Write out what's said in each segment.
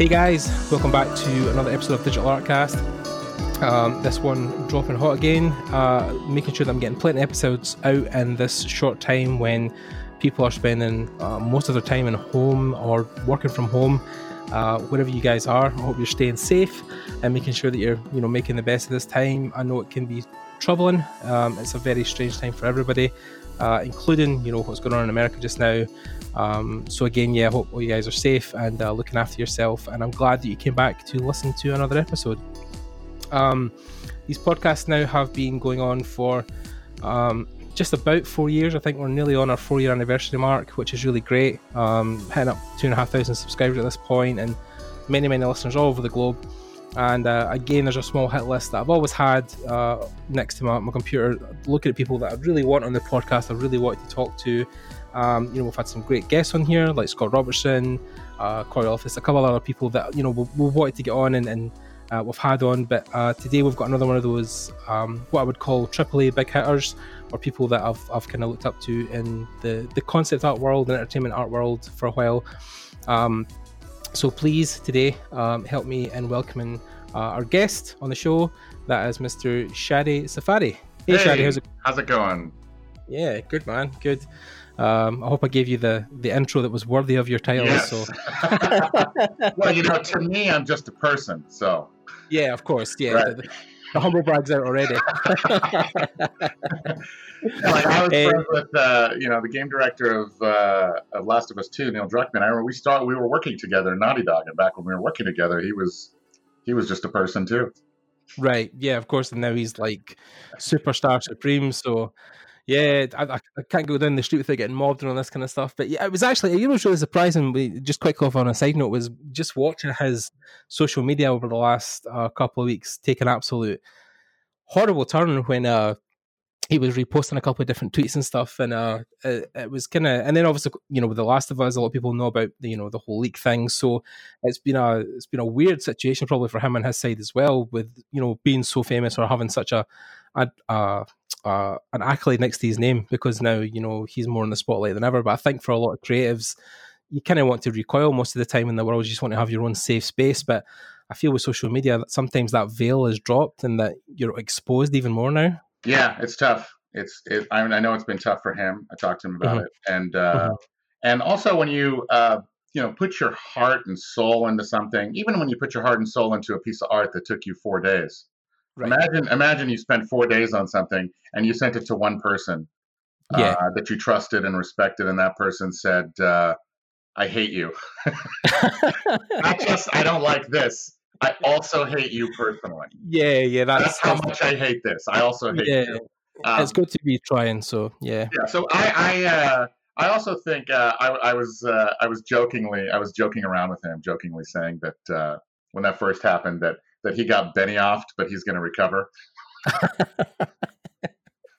Hey guys, welcome back to another episode of Digital Artcast. Um, this one dropping hot again, uh, making sure that I'm getting plenty of episodes out in this short time when people are spending uh, most of their time in home or working from home. Uh, wherever you guys are, I hope you're staying safe and making sure that you're, you know, making the best of this time. I know it can be troubling. Um, it's a very strange time for everybody, uh, including, you know, what's going on in America just now. Um, so again, yeah, I hope all you guys are safe and uh, looking after yourself. And I'm glad that you came back to listen to another episode. Um, these podcasts now have been going on for um, just about four years. I think we're nearly on our four-year anniversary mark, which is really great. Um, hitting up two and a half thousand subscribers at this point, and many, many listeners all over the globe. And uh, again, there's a small hit list that I've always had uh, next to my, my computer, looking at people that I really want on the podcast, I really want to talk to. Um, you know, we've had some great guests on here, like Scott Robertson, uh, Corey Elphus, a couple of other people that you know we, we wanted to get on and, and uh, we've had on. But uh, today we've got another one of those um, what I would call AAA big hitters, or people that I've, I've kind of looked up to in the the concept art world and entertainment art world for a while. Um, so please today um, help me in welcoming uh, our guest on the show. That is Mr. Shaddy Safadi. Hey, hey Shaddy, how's it? How's it going? Yeah, good man, good. Um, I hope I gave you the the intro that was worthy of your title. Yes. So, well, you know, to me, I'm just a person. So, yeah, of course, yeah. Right. The, the, humble brag's out already. like I was friends with, uh, you know, the game director of uh, of Last of Us Two, Neil Druckmann. I remember we started, we were working together in Naughty Dog, and back when we were working together, he was he was just a person too. Right. Yeah. Of course. And now he's like superstar supreme. So yeah, I, I, can't go down the street without getting mobbed and all this kind of stuff. But yeah, it was actually, you know, really surprising. We, just quick off on a side note was just watching his social media over the last uh, couple of weeks take an absolute horrible turn when uh, he was reposting a couple of different tweets and stuff, and uh, it, it was kind of, and then obviously, you know, with The Last of Us, a lot of people know about the, you know, the whole leak thing. So it's been a, it's been a weird situation probably for him and his side as well, with you know being so famous or having such a, a, a uh, an accolade next to his name because now you know he's more in the spotlight than ever. But I think for a lot of creatives, you kind of want to recoil most of the time in the world. You just want to have your own safe space. But I feel with social media that sometimes that veil is dropped and that you're exposed even more now. Yeah, it's tough. It's it, I mean I know it's been tough for him. I talked to him about mm-hmm. it, and uh, mm-hmm. and also when you uh, you know put your heart and soul into something, even when you put your heart and soul into a piece of art that took you four days, Right. Imagine, imagine you spent four days on something and you sent it to one person yeah. uh, that you trusted and respected, and that person said, uh, "I hate you." Not just I don't like this. I also hate you personally. Yeah, yeah, that's, that's how much I hate this. I also hate yeah. you. Um, it's good to be trying. So yeah. Yeah. So I, I, uh, I also think uh, I, I was, uh, I was jokingly, I was joking around with him, jokingly saying that uh, when that first happened, that that he got Benioffed, but he's going to recover.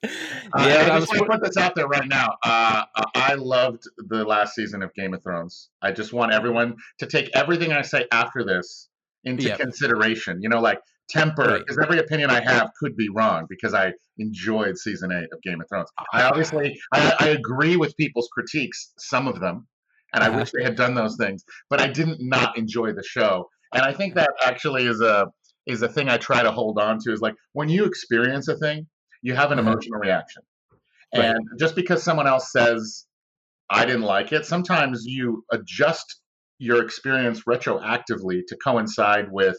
yeah, uh, I just want to put this out there right now. Uh, I loved the last season of Game of Thrones. I just want everyone to take everything I say after this into consideration. You know, like temper, because right. every opinion I have could be wrong because I enjoyed season eight of Game of Thrones. I obviously I, I agree with people's critiques, some of them, and uh-huh. I wish they had done those things, but I didn't not enjoy the show. And I think that actually is a is a thing I try to hold on to is like when you experience a thing, you have an mm-hmm. emotional reaction. Right. And just because someone else says I didn't like it, sometimes you adjust your experience retroactively to coincide with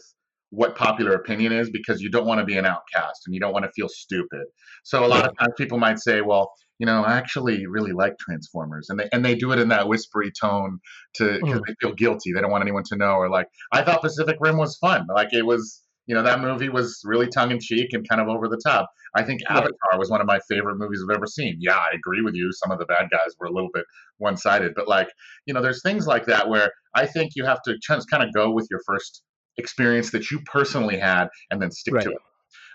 what popular opinion is because you don't want to be an outcast and you don't want to feel stupid. So a lot of times people might say, well, you know, I actually really like Transformers, and they and they do it in that whispery tone to because mm. they feel guilty. They don't want anyone to know. Or like, I thought Pacific Rim was fun. Like it was, you know, that movie was really tongue in cheek and kind of over the top. I think Avatar was one of my favorite movies I've ever seen. Yeah, I agree with you. Some of the bad guys were a little bit one sided, but like, you know, there's things like that where I think you have to just kind of go with your first experience that you personally had and then stick right. to it.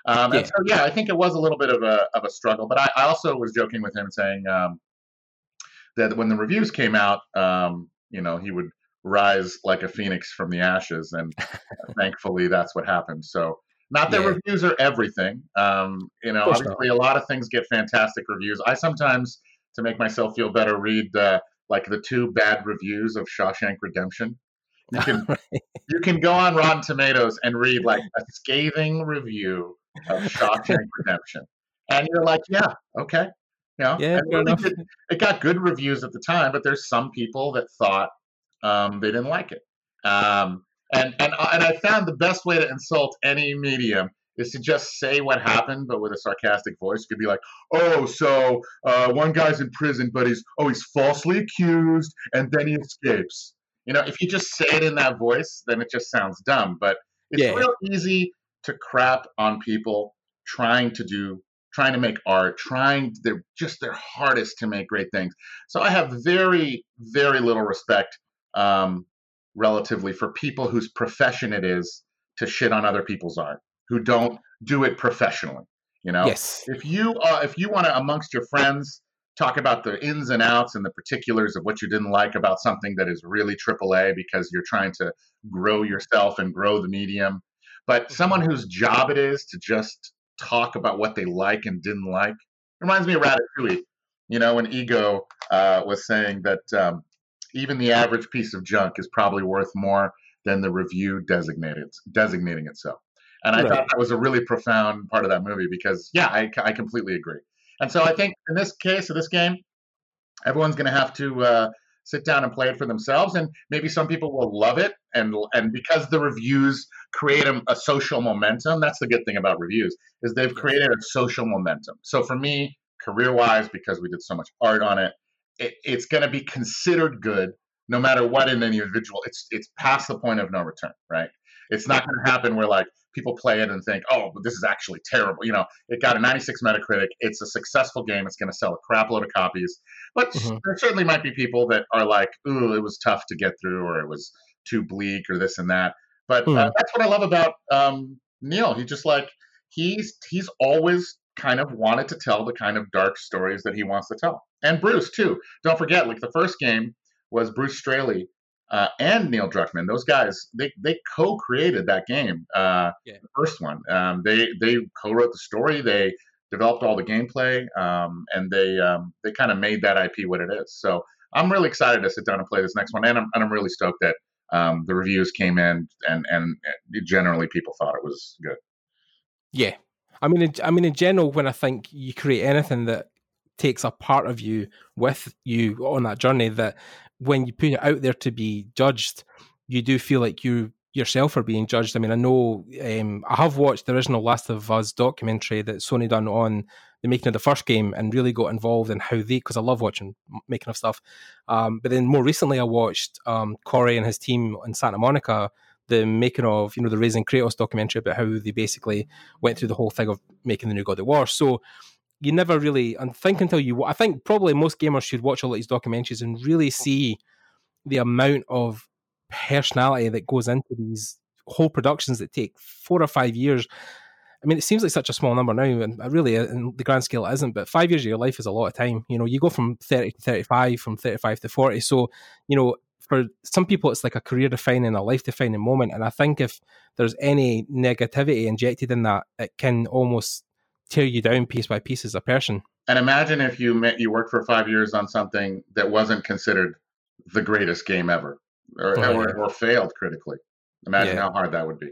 Um, yeah. And so, yeah, I think it was a little bit of a, of a struggle, but I, I also was joking with him saying um, that when the reviews came out, um, you know, he would rise like a phoenix from the ashes. And thankfully, that's what happened. So, not that yeah. reviews are everything. Um, you know, obviously, not. a lot of things get fantastic reviews. I sometimes, to make myself feel better, read uh, like the two bad reviews of Shawshank Redemption You can you can go on Rotten Tomatoes and read like a scathing review of Shawshank Redemption, and you're like, yeah, okay, you know, Yeah, really did- it got good reviews at the time, but there's some people that thought um, they didn't like it. Um, and and uh, and I found the best way to insult any medium is to just say what happened, but with a sarcastic voice. You could be like, "Oh, so uh, one guy's in prison, but he's oh he's falsely accused, and then he escapes." You know, if you just say it in that voice, then it just sounds dumb. But it's Yeah. real easy to crap on people trying to do trying to make art trying they're just their hardest to make great things so i have very very little respect um, relatively for people whose profession it is to shit on other people's art who don't do it professionally you know Yes. if you uh, if you want to amongst your friends talk about the ins and outs and the particulars of what you didn't like about something that is really AAA because you're trying to grow yourself and grow the medium but someone whose job it is to just talk about what they like and didn't like reminds me of Ratatouille you know when ego uh, was saying that um, even the average piece of junk is probably worth more than the review designated designating itself. and I Right. thought that was a really profound part of that movie because, yeah, I, I completely agree. And so I think in this case of this game, everyone's going to have to uh, sit down and play it for themselves. And maybe some people will love it. And and because the reviews create a, a social momentum, that's the good thing about reviews is they've created a social momentum. So for me, career wise, because we did so much art on it, it it's going to be considered good no matter what in any individual. It's it's past the point of no return, right? It's not going to happen where like people play it and think, oh, but this is actually terrible. You know, it got a 96 Metacritic. It's a successful game. It's going to sell a crap load of copies. But Mhm. there certainly might be people that are like, ooh, it was tough to get through, or it was too bleak, or this and that. But uh, Hmm. that's what I love about um, Neil. He just like he's he's always kind of wanted to tell the kind of dark stories that he wants to tell. And Bruce too. Don't forget, like the first game was Bruce Straley uh, and Neil Druckmann. Those guys, they they co-created that game. Uh, Yeah. The first one, um, they they co-wrote the story. They developed all the gameplay, um, and they um, they kind of made that IP what it is. So I'm really excited to sit down and play this next one, and I'm and I'm really stoked that um, the reviews came in, and and generally people thought it was good. Yeah, I mean, in, I mean, in general, when I think you create anything that takes a part of you with you on that journey, that when you put it out there to be judged, you do feel like you yourself are being judged. I mean, I know um, I have watched the original Last of Us documentary that Sony done on the making of the first game and really got involved in how they because I love watching making of stuff. Um, but then more recently, I watched um, Cory and his team in Santa Monica the making of you know the Raising Kratos documentary about how they basically went through the whole thing of making the new God of War. So you never really, and think until you, I think probably most gamers should watch all these documentaries and really see the amount of personality that goes into these whole productions that take four or five years. I mean, it seems like such a small number now, and really, in the grand scale, it isn't. But five years of your life is a lot of time. You know, you go from thirty to thirty-five, from thirty-five to forty. So, you know, for some people, it's like a career-defining, a life-defining moment. And I think if there's any negativity injected in that, it can almost tear you down piece by piece as a person. And imagine if you met, you worked for five years on something that wasn't considered the greatest game ever, or, Oh, or, or failed critically. Imagine Yeah. how hard that would be.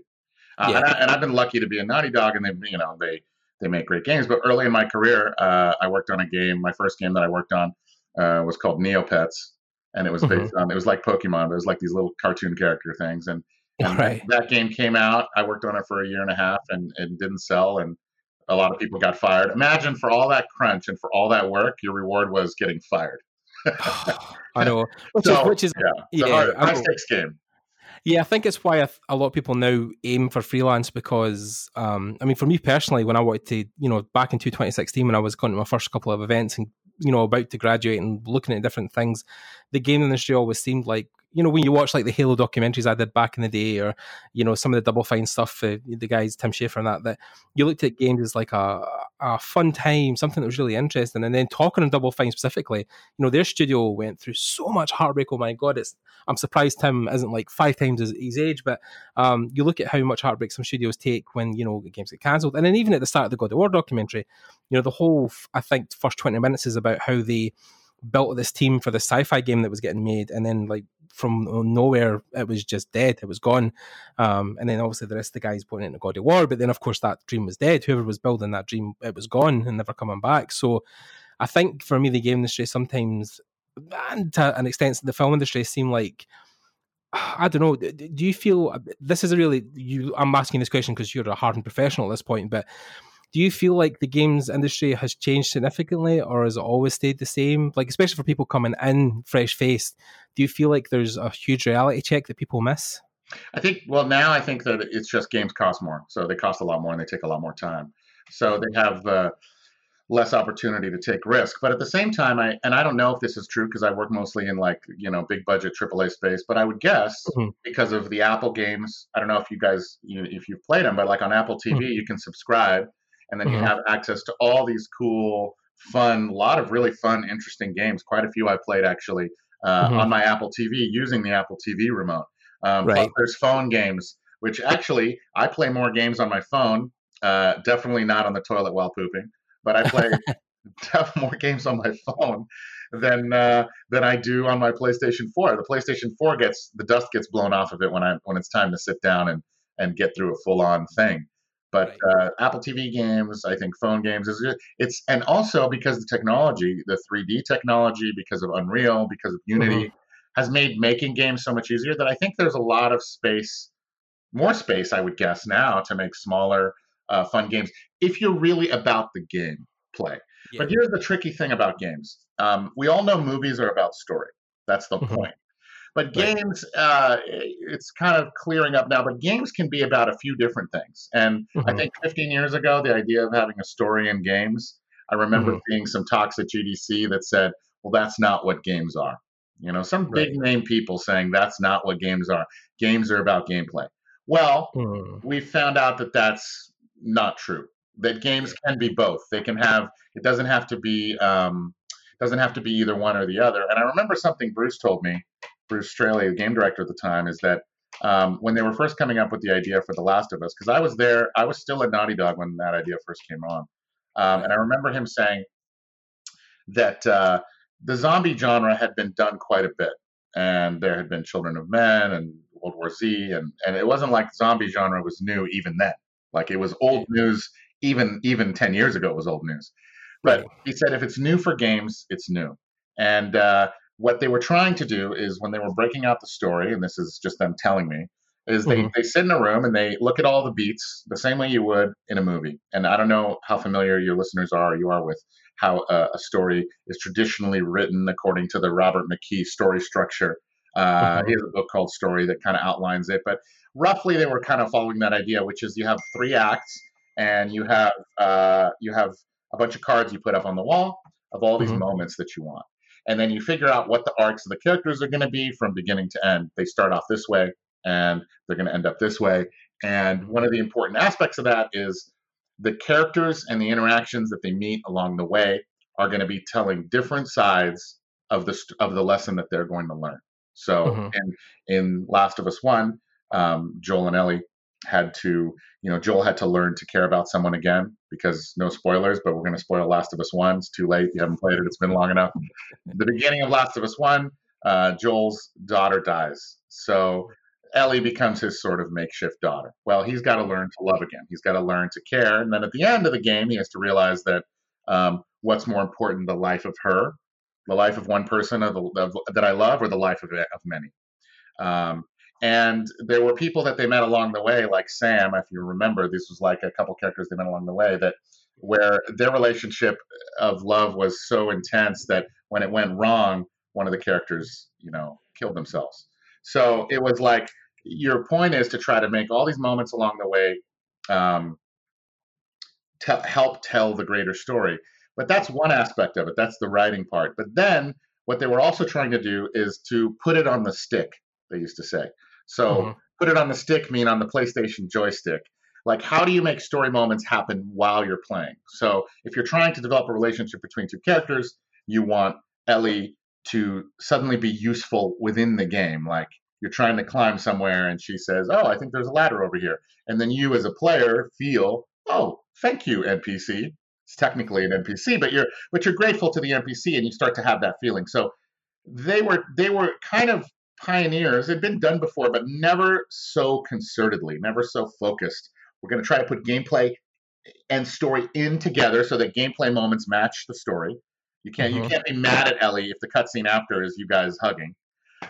Uh, Yeah. and, I, and I've been lucky to be a Naughty Dog, and they, you know, they they make great games. But early in my career, uh, I worked on a game. My first game that I worked on uh, was called Neopets, and it was Mhm. based on it was like Pokemon. But it was like these little cartoon character things, and and Right. that game came out. I worked on it for a year and a half, and it didn't sell, and a lot of people got fired. Imagine for all that crunch and for all that work, your reward was getting fired. I know, which So, is which is yeah, yeah, hard, I high know. stakes game. Yeah, I think it's why a, lot of people now aim for freelance because, um, I mean, for me personally, when I wanted to, you know, back in 2016 when I was going to my first couple of events and, you know, about to graduate and looking at different things, the game industry always seemed like, you know, when you watch like the Halo documentaries I did back in the day or, you know, some of the Double Fine stuff, uh, the guys, Tim Schafer and that, that you looked at games as like a, a fun time, something that was really interesting. And then talking on Double Fine specifically, you know, their studio went through so much heartbreak. Oh my God, it's I'm surprised Tim isn't like five times his, his age, but um, you look at how much heartbreak some studios take when you know games get cancelled, and then even at the start of the God of War documentary, you know the whole I think first twenty minutes is about how they built this team for the sci-fi game that was getting made, and then like from nowhere it was just dead. It was gone. Um, and then obviously the rest of the guys went into God of War, but then of course that dream was dead. Whoever was building that dream, it was gone and never coming back. So I think for me, the game industry sometimes, and to an extent, the film industry seem like I don't know. Do you feel this is a really you? I'm asking this question because you're a hardened professional at this point, but do you feel like the games industry has changed significantly, or has it always stayed the same? Like, especially for people coming in fresh faced, do you feel like there's a huge reality check that people miss? I think. Well, now I think that it's just games cost more, so they cost a lot more and they take a lot more time. So they have. Uh, less opportunity to take risk. But at the same time, I and I don't know if this is true because I work mostly in like you know big budget AAA space, but I would guess mm-hmm. because of the Apple games. I don't know if you guys you know, if you've played them, but like on Apple TV, mm-hmm. you can subscribe and then mm-hmm. you have access to all these cool, fun, a lot of really fun, interesting games. Quite a few I played actually uh, mm-hmm. on my Apple TV using the Apple TV remote. Um, right. there's phone games, which actually I play more games on my phone. Uh, definitely not on the toilet while pooping but I play more games on my phone than uh, than I do on my PlayStation 4. The PlayStation 4 gets the dust gets blown off of it when I when it's time to sit down and and get through a full on thing. But uh, Apple TV games, I think phone games is it's and also because the technology, the 3D technology, because of Unreal, because of Unity, mm-hmm. has made making games so much easier that I think there's a lot of space, more space, I would guess now to make smaller uh, fun games if you're really about the game play. Yeah. But here's the tricky thing about games. Um, we all know movies are about story. That's the mm-hmm. point. But games, uh, it's kind of clearing up now. But games can be about a few different things. And mm-hmm. I think 15 years ago, the idea of having a story in games, I remember mm-hmm. seeing some talks at GDC that said, "Well, that's not what games are." You know, some big name people saying that's not what games are. Games are about gameplay. Well, mm. we found out that that's not true. That games can be both. They can have. It doesn't have to be. Um, doesn't have to be either one or the other. And I remember something Bruce told me. Bruce Straley, the game director at the time, is that um, when they were first coming up with the idea for The Last of Us, because I was there, I was still at Naughty Dog when that idea first came on, um, and I remember him saying that uh, the zombie genre had been done quite a bit, and there had been Children of Men and World War Z, and and it wasn't like zombie genre was new even then. Like it was old news even even 10 years ago it was old news. But he said if it's new for games, it's new. And uh, what they were trying to do is when they were breaking out the story, and this is just them telling me, is they, mm-hmm. they sit in a room and they look at all the beats the same way you would in a movie. And I don't know how familiar your listeners are or you are with how a, a story is traditionally written according to the Robert McKee story structure. Uh, mm-hmm. He has a book called Story that kind of outlines it. But roughly they were kind of following that idea, which is you have three acts and you have uh, you have a bunch of cards you put up on the wall of all these mm-hmm. moments that you want, and then you figure out what the arcs of the characters are going to be from beginning to end. They start off this way, and they're going to end up this way. And one of the important aspects of that is the characters and the interactions that they meet along the way are going to be telling different sides of the of the lesson that they're going to learn. So mm-hmm. in in Last of Us One, um, Joel and Ellie had to, you know, Joel had to learn to care about someone again because no spoilers, but we're going to spoil Last of Us 1. It's too late. You haven't played it, it's been long enough. the beginning of Last of Us 1, uh, Joel's daughter dies. So Ellie becomes his sort of makeshift daughter. Well, he's got to learn to love again. He's got to learn to care. And then at the end of the game, he has to realize that um, what's more important, the life of her, the life of one person of the, of, that I love, or the life of, of many. Um, and there were people that they met along the way, like Sam, if you remember, this was like a couple characters they met along the way that where their relationship of love was so intense that when it went wrong, one of the characters, you know, killed themselves. So it was like your point is to try to make all these moments along the way um, help tell the greater story. But that's one aspect of it. That's the writing part. But then what they were also trying to do is to put it on the stick, they used to say. So mm-hmm. put it on the stick mean on the PlayStation joystick. Like, how do you make story moments happen while you're playing? So if you're trying to develop a relationship between two characters, you want Ellie to suddenly be useful within the game. Like you're trying to climb somewhere and she says, Oh, I think there's a ladder over here. And then you as a player feel, Oh, thank you, NPC. it's technically an NPC, but you're but you're grateful to the NPC, and you start to have that feeling. So they were they were kind of pioneers. It'd been done before, but never so concertedly, never so focused. We're going to try to put gameplay and story in together so that gameplay moments match the story. You can't mm-hmm. you can't be mad at Ellie if the cutscene after is you guys hugging.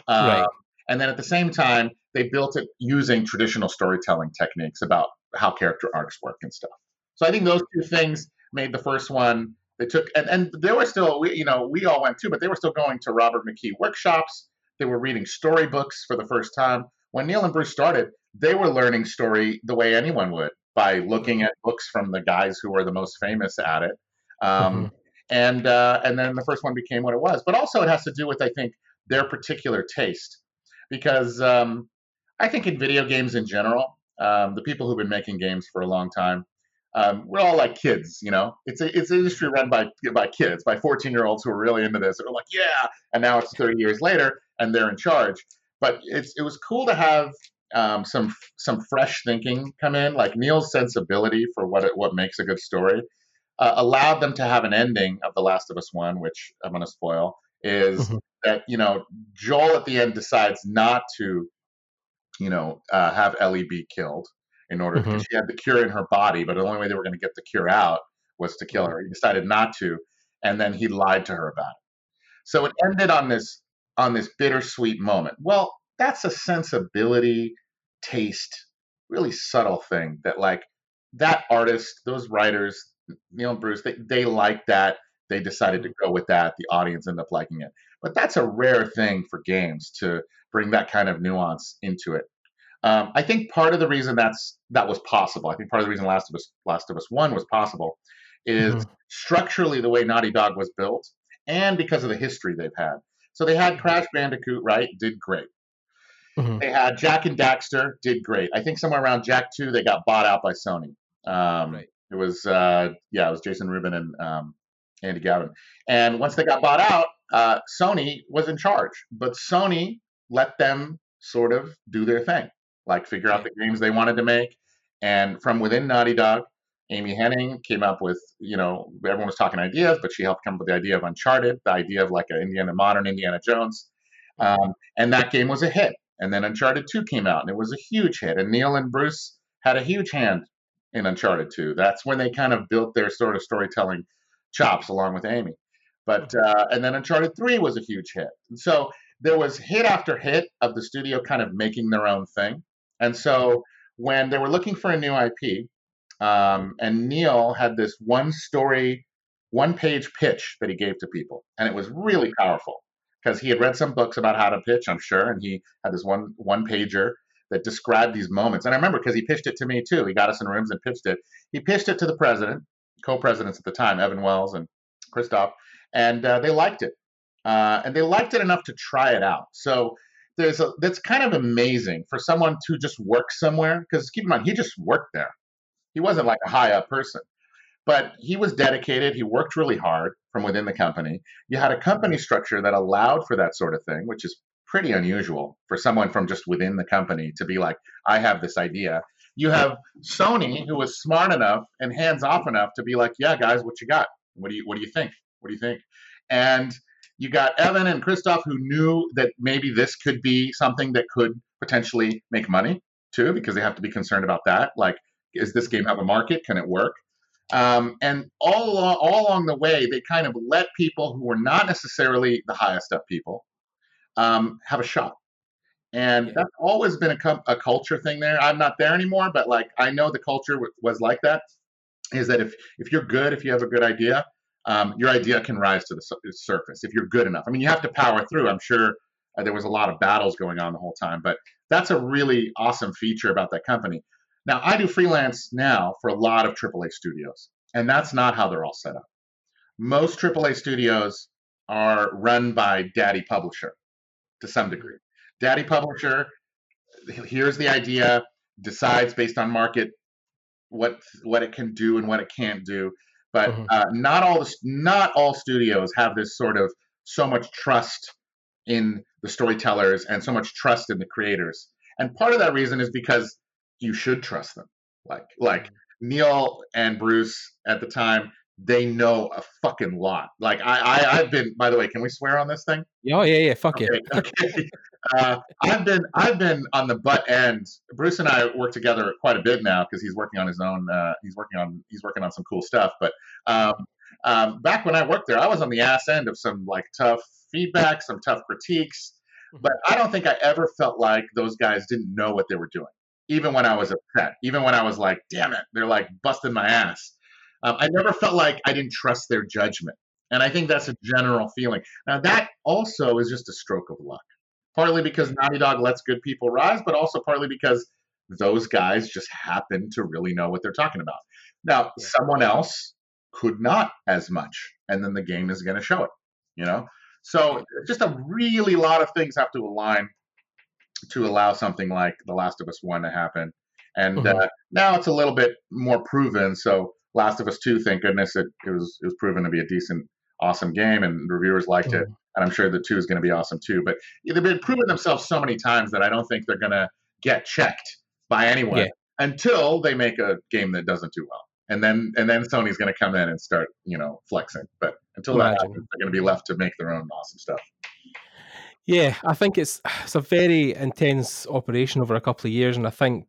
Um, right. And then at the same time, they built it using traditional storytelling techniques about how character arcs work and stuff. So I think those two things made the first one. They took and, and they were still we, you know we all went too, but they were still going to Robert McKee workshops. They were reading storybooks for the first time. When Neil and Bruce started, they were learning story the way anyone would by looking at books from the guys who were the most famous at it. Um, mm-hmm. And uh, and then the first one became what it was. But also it has to do with I think their particular taste, because um, I think in video games in general, um, the people who've been making games for a long time, um, we're all like kids, you know. It's a, it's an industry run by by kids, by 14 year olds who are really into this. They're like, yeah, and now it's 30 years later, and they're in charge. But it's it was cool to have um, some some fresh thinking come in, like Neil's sensibility for what it, what makes a good story, uh, allowed them to have an ending of The Last of Us One, which I'm going to spoil, is mm-hmm. that you know Joel at the end decides not to, you know, uh, have Ellie be killed in order mm-hmm. because she had the cure in her body, but the only way they were going to get the cure out was to kill her. He decided not to, and then he lied to her about it. So it ended on this on this bittersweet moment. Well, that's a sensibility, taste, really subtle thing that like that artist, those writers, Neil and Bruce, they, they like that. They decided to go with that. The audience ended up liking it. But that's a rare thing for games to bring that kind of nuance into it. Um, I think part of the reason that's that was possible, I think part of the reason Last of Us Last of Us One was possible, is mm-hmm. structurally the way Naughty Dog was built, and because of the history they've had. So they had Crash Bandicoot, right? Did great. Mm-hmm. They had Jak and Daxter, did great. I think somewhere around Jak 2, they got bought out by Sony. Um, right. It was, uh, yeah, it was Jason Rubin and um, Andy Gavin. And once they got bought out, uh, Sony was in charge. But Sony let them sort of do their thing, like figure out the games they wanted to make. And from within Naughty Dog, Amy Hennig came up with, you know, everyone was talking ideas, but she helped come up with the idea of Uncharted, the idea of like an Indiana, modern Indiana Jones. Um, and that game was a hit. And then Uncharted 2 came out and it was a huge hit. And Neil and Bruce had a huge hand in Uncharted 2. That's when they kind of built their sort of storytelling chops along with Amy. But uh, and then Uncharted 3 was a huge hit. And so there was hit after hit of the studio kind of making their own thing. And so when they were looking for a new IP, um, and Neil had this one story, one page pitch that he gave to people, and it was really powerful because he had read some books about how to pitch, I'm sure, and he had this one one pager that described these moments. And I remember because he pitched it to me too. He got us in rooms and pitched it. He pitched it to the president, co-presidents at the time, Evan Wells and Christophe, and uh, they liked it. Uh, and they liked it enough to try it out. So there's a, that's kind of amazing for someone to just work somewhere. Because keep in mind, he just worked there. He wasn't like a high up person. But he was dedicated. He worked really hard from within the company. You had a company structure that allowed for that sort of thing, which is pretty unusual for someone from just within the company to be like, I have this idea. You have Sony, who was smart enough and hands off enough to be like, Yeah, guys, what you got? What do you What do you think? What do you think? And you got Evan and Christophe, who knew that maybe this could be something that could potentially make money too, because they have to be concerned about that. Like, is this game have a market? Can it work? Um, and all along, all along the way, they kind of let people who were not necessarily the highest up people um, have a shot. And that's always been a, a, culture thing there. I'm not there anymore, but like I know the culture was like that. Is that if if you're good, if you have a good idea, um, your idea can rise to the su- surface if you're good enough. I mean, you have to power through. I'm sure uh, there was a lot of battles going on the whole time, but that's a really awesome feature about that company. Now, I do freelance now for a lot of AAA studios, and that's not how they're all set up. Most AAA studios are run by daddy publisher to some degree. Daddy publisher, here's the idea, decides based on market what what it can do and what it can't do. But mm-hmm. uh, not all the, not all studios have this sort of so much trust in the storytellers and so much trust in the creators. And part of that reason is because you should trust them. Like like mm-hmm. Neil and Bruce at the time, they know a fucking lot. Like I, I I've been. By the way, can we swear on this thing? Yeah, oh, yeah, yeah. Fuck okay, yeah. okay. Uh, I've been I've been on the butt end. Bruce and I work together quite a bit now because he's working on his own. Uh, he's working on he's working on some cool stuff. But um, um, back when I worked there, I was on the ass end of some like tough feedback, some tough critiques. Mm-hmm. But I don't think I ever felt like those guys didn't know what they were doing. Even when I was upset, even when I was like, "Damn it," they're like busting my ass. Um, I never felt like I didn't trust their judgment. And I think that's a general feeling. Now, that also is just a stroke of luck, partly because Naughty Dog lets good people rise, but also partly because those guys just happen to really know what they're talking about. Now, yeah. someone else could not as much, and then the game is going to show it, you know? So, just a really lot of things have to align to allow something like The Last of Us 1 to happen. And mm-hmm. uh, now it's a little bit more proven. So, Last of Us Two, thank goodness it, it was it was proven to be a decent, awesome game, and reviewers liked mm-hmm. it. And I'm sure the two is going to be awesome too. But they've been proven themselves so many times that I don't think they're going to get checked by anyone yeah. until they make a game that doesn't do well. And then and then Sony's going to come in and start you know flexing. But until Imagine. that happens, they're going to be left to make their own awesome stuff. Yeah, I think it's it's a very intense operation over a couple of years, and I think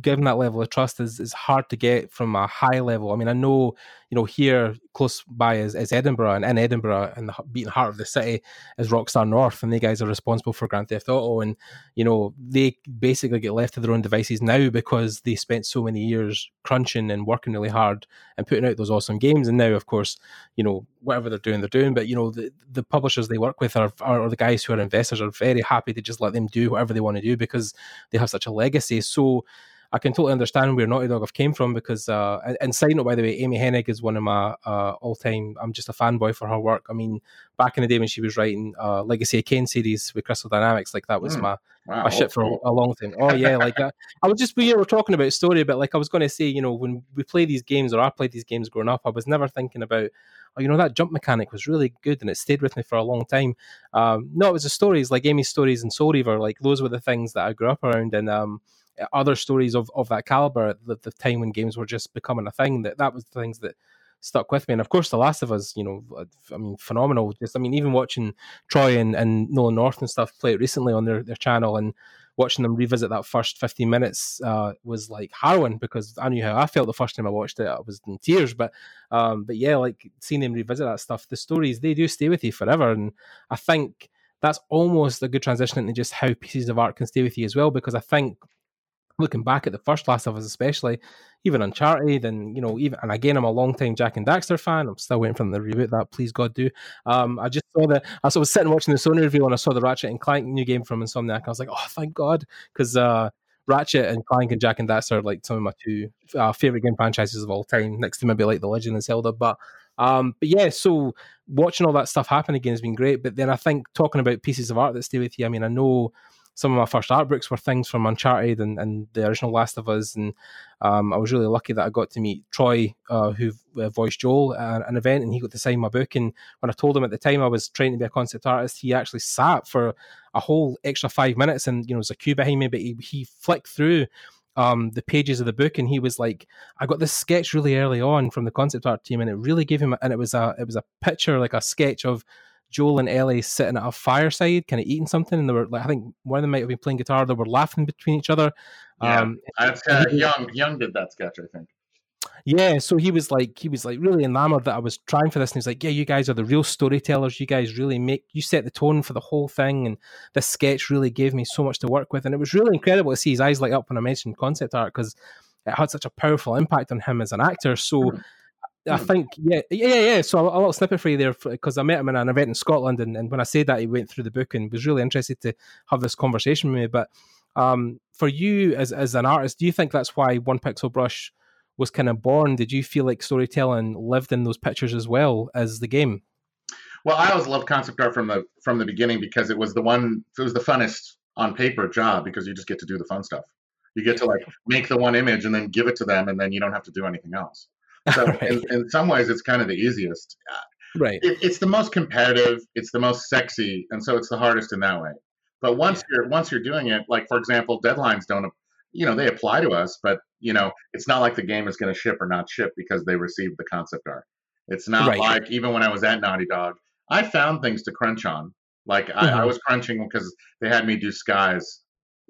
given that level of trust is, is hard to get from a high level. I mean, I know, you know, here close by is, is Edinburgh, and in Edinburgh, and the beating heart of the city is Rockstar North, and they guys are responsible for Grand Theft Auto, and you know, they basically get left to their own devices now because they spent so many years crunching and working really hard and putting out those awesome games, and now, of course, you know, whatever they're doing, they're doing. But you know, the the publishers they work with are, are the guys who are investors are very happy to just let them do whatever they want to do because they have such a legacy. So I can totally understand where Naughty Dog have came from because, uh, and side note by the way, Amy Hennig is one of my uh, all time. I'm just a fanboy for her work. I mean, back in the day when she was writing uh, Legacy of Kain series with Crystal Dynamics, like that was mm. my wow. my shit for a, a, long time. Oh yeah, like uh, I was just we were talking about story, but like I was going to say, you know, when we play these games or I played these games growing up, I was never thinking about oh, you know, that jump mechanic was really good and it stayed with me for a long time. Um, no, it was the stories like Amy's stories and Soul Reaver, like those were the things that I grew up around. And um, other stories of, of that caliber the, the, time when games were just becoming a thing that that was the things that stuck with me. And of course the last of us you know i mean phenomenal. Just i mean even watching troy and, and Nolan North and stuff play it recently on their, their channel and watching them revisit that first 15 minutes uh, was like harrowing because i knew how i felt the first time i watched it. I was in tears. But um, but yeah like seeing them revisit that stuff the stories they do stay with you forever. And i think that's almost a good transition into just how pieces of art can stay with you as well because i think looking back at the first Last of Us, especially, even Uncharted, and you know, even and again, I'm a long time Jak and Daxter fan. I'm still waiting for them to reboot that. Please God, do. Um, I just saw the. I was sitting watching the Sony review, and I saw the Ratchet and Clank new game from Insomniac. I was like, oh, thank God, because uh, Ratchet and Clank and Jak and Daxter are like some of my two uh, favorite game franchises of all time, next to maybe like The Legend and Zelda. But um, but yeah, so watching all that stuff happen again has been great. But then I think talking about pieces of art that stay with you. I mean, I know some of my first art books were things from Uncharted and, and the original Last of Us, and um, I was really lucky that I got to meet Troy, uh, who uh, voiced Joel at an event, and he got to sign my book. And when I told him at the time I was trying to be a concept artist, he actually sat for a whole extra five minutes, and you know, there's a queue behind me, but he, he flicked through um, the pages of the book, and he was like, "I got this sketch really early on from the concept art team, and it really gave him." And it was a it was a picture, like a sketch of Joel and Ellie sitting at a fireside, kind of eating something, and they were like, I think one of them might have been playing guitar. They were laughing between each other. Yeah, um, that's uh, young. Young did that sketch, I think. Yeah, so he was like, he was like really enamored that I was trying for this, and he's like, "Yeah, you guys are the real storytellers. You guys really make you set the tone for the whole thing." And this sketch really gave me so much to work with, and it was really incredible to see his eyes light up when I mentioned concept art because it had such a powerful impact on him as an actor. So. Mm-hmm I hmm. think, yeah, yeah, yeah. So a, a little snippet for you there, because I met him in an event in Scotland, and, and when I said that, he went through the book and was really interested to have this conversation with me. But um, for you as as an artist, do you think that's why One Pixel Brush was kind of born? Did you feel like storytelling lived in those pictures as well as the game? Well, I always loved concept art from the from the beginning because it was the one, it was the funnest on paper job because you just get to do the fun stuff. You get to like make the one image and then give it to them, and then you don't have to do anything else. So right. in, in, some ways, it's kind of the easiest. Right. It, it's the most competitive. It's the most sexy, and so it's the hardest in that way. But once yeah. you're once you're doing it, like for example, deadlines don't, you know, they apply to us, but you know, it's not like the game is going to ship or not ship because they received the concept art. It's not Right. like even when I was at Naughty Dog, I found things to crunch on. Like I, I Mhm. was crunching because they had me do skies,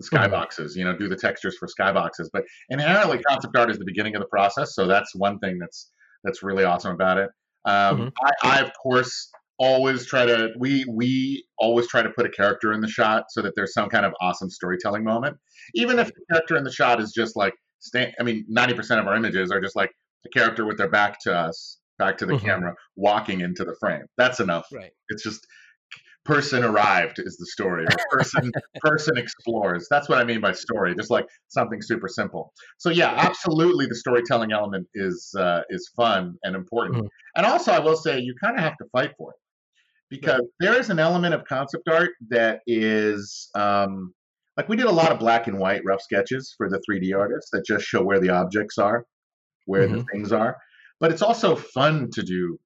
sky Mhm. you know, do the textures for sky boxes. But inherently, concept art is the beginning of the process, so that's one thing that's that's really awesome about it. Um, Mhm. I, I of course always try to we we always try to put a character in the shot so that there's some kind of awesome storytelling moment, even if the character in the shot is just like sta I mean, ninety percent of our images are just like the character with their back to us, back to the Mhm. camera, walking into the frame. That's enough. Right. It's just person arrived is the story. Or person person explores. That's what I mean by story. Just like something super simple. So yeah, absolutely, the storytelling element is uh, is fun and important. Mhm. And also, I will say you kind of have to fight for it because there is an element of concept art that is. Um, like we did a lot of black and white rough sketches for the 3D artists that just show where the objects are, where the things are. But it's also fun to do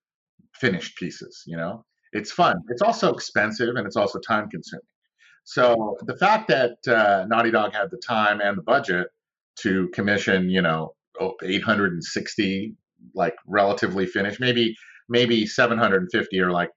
finished pieces, you know? It's fun. It's also expensive and it's also time consuming. So the fact that uh, Naughty Dog had the time and the budget to commission, you know, oh, 860 like relatively finished, maybe maybe 750 are like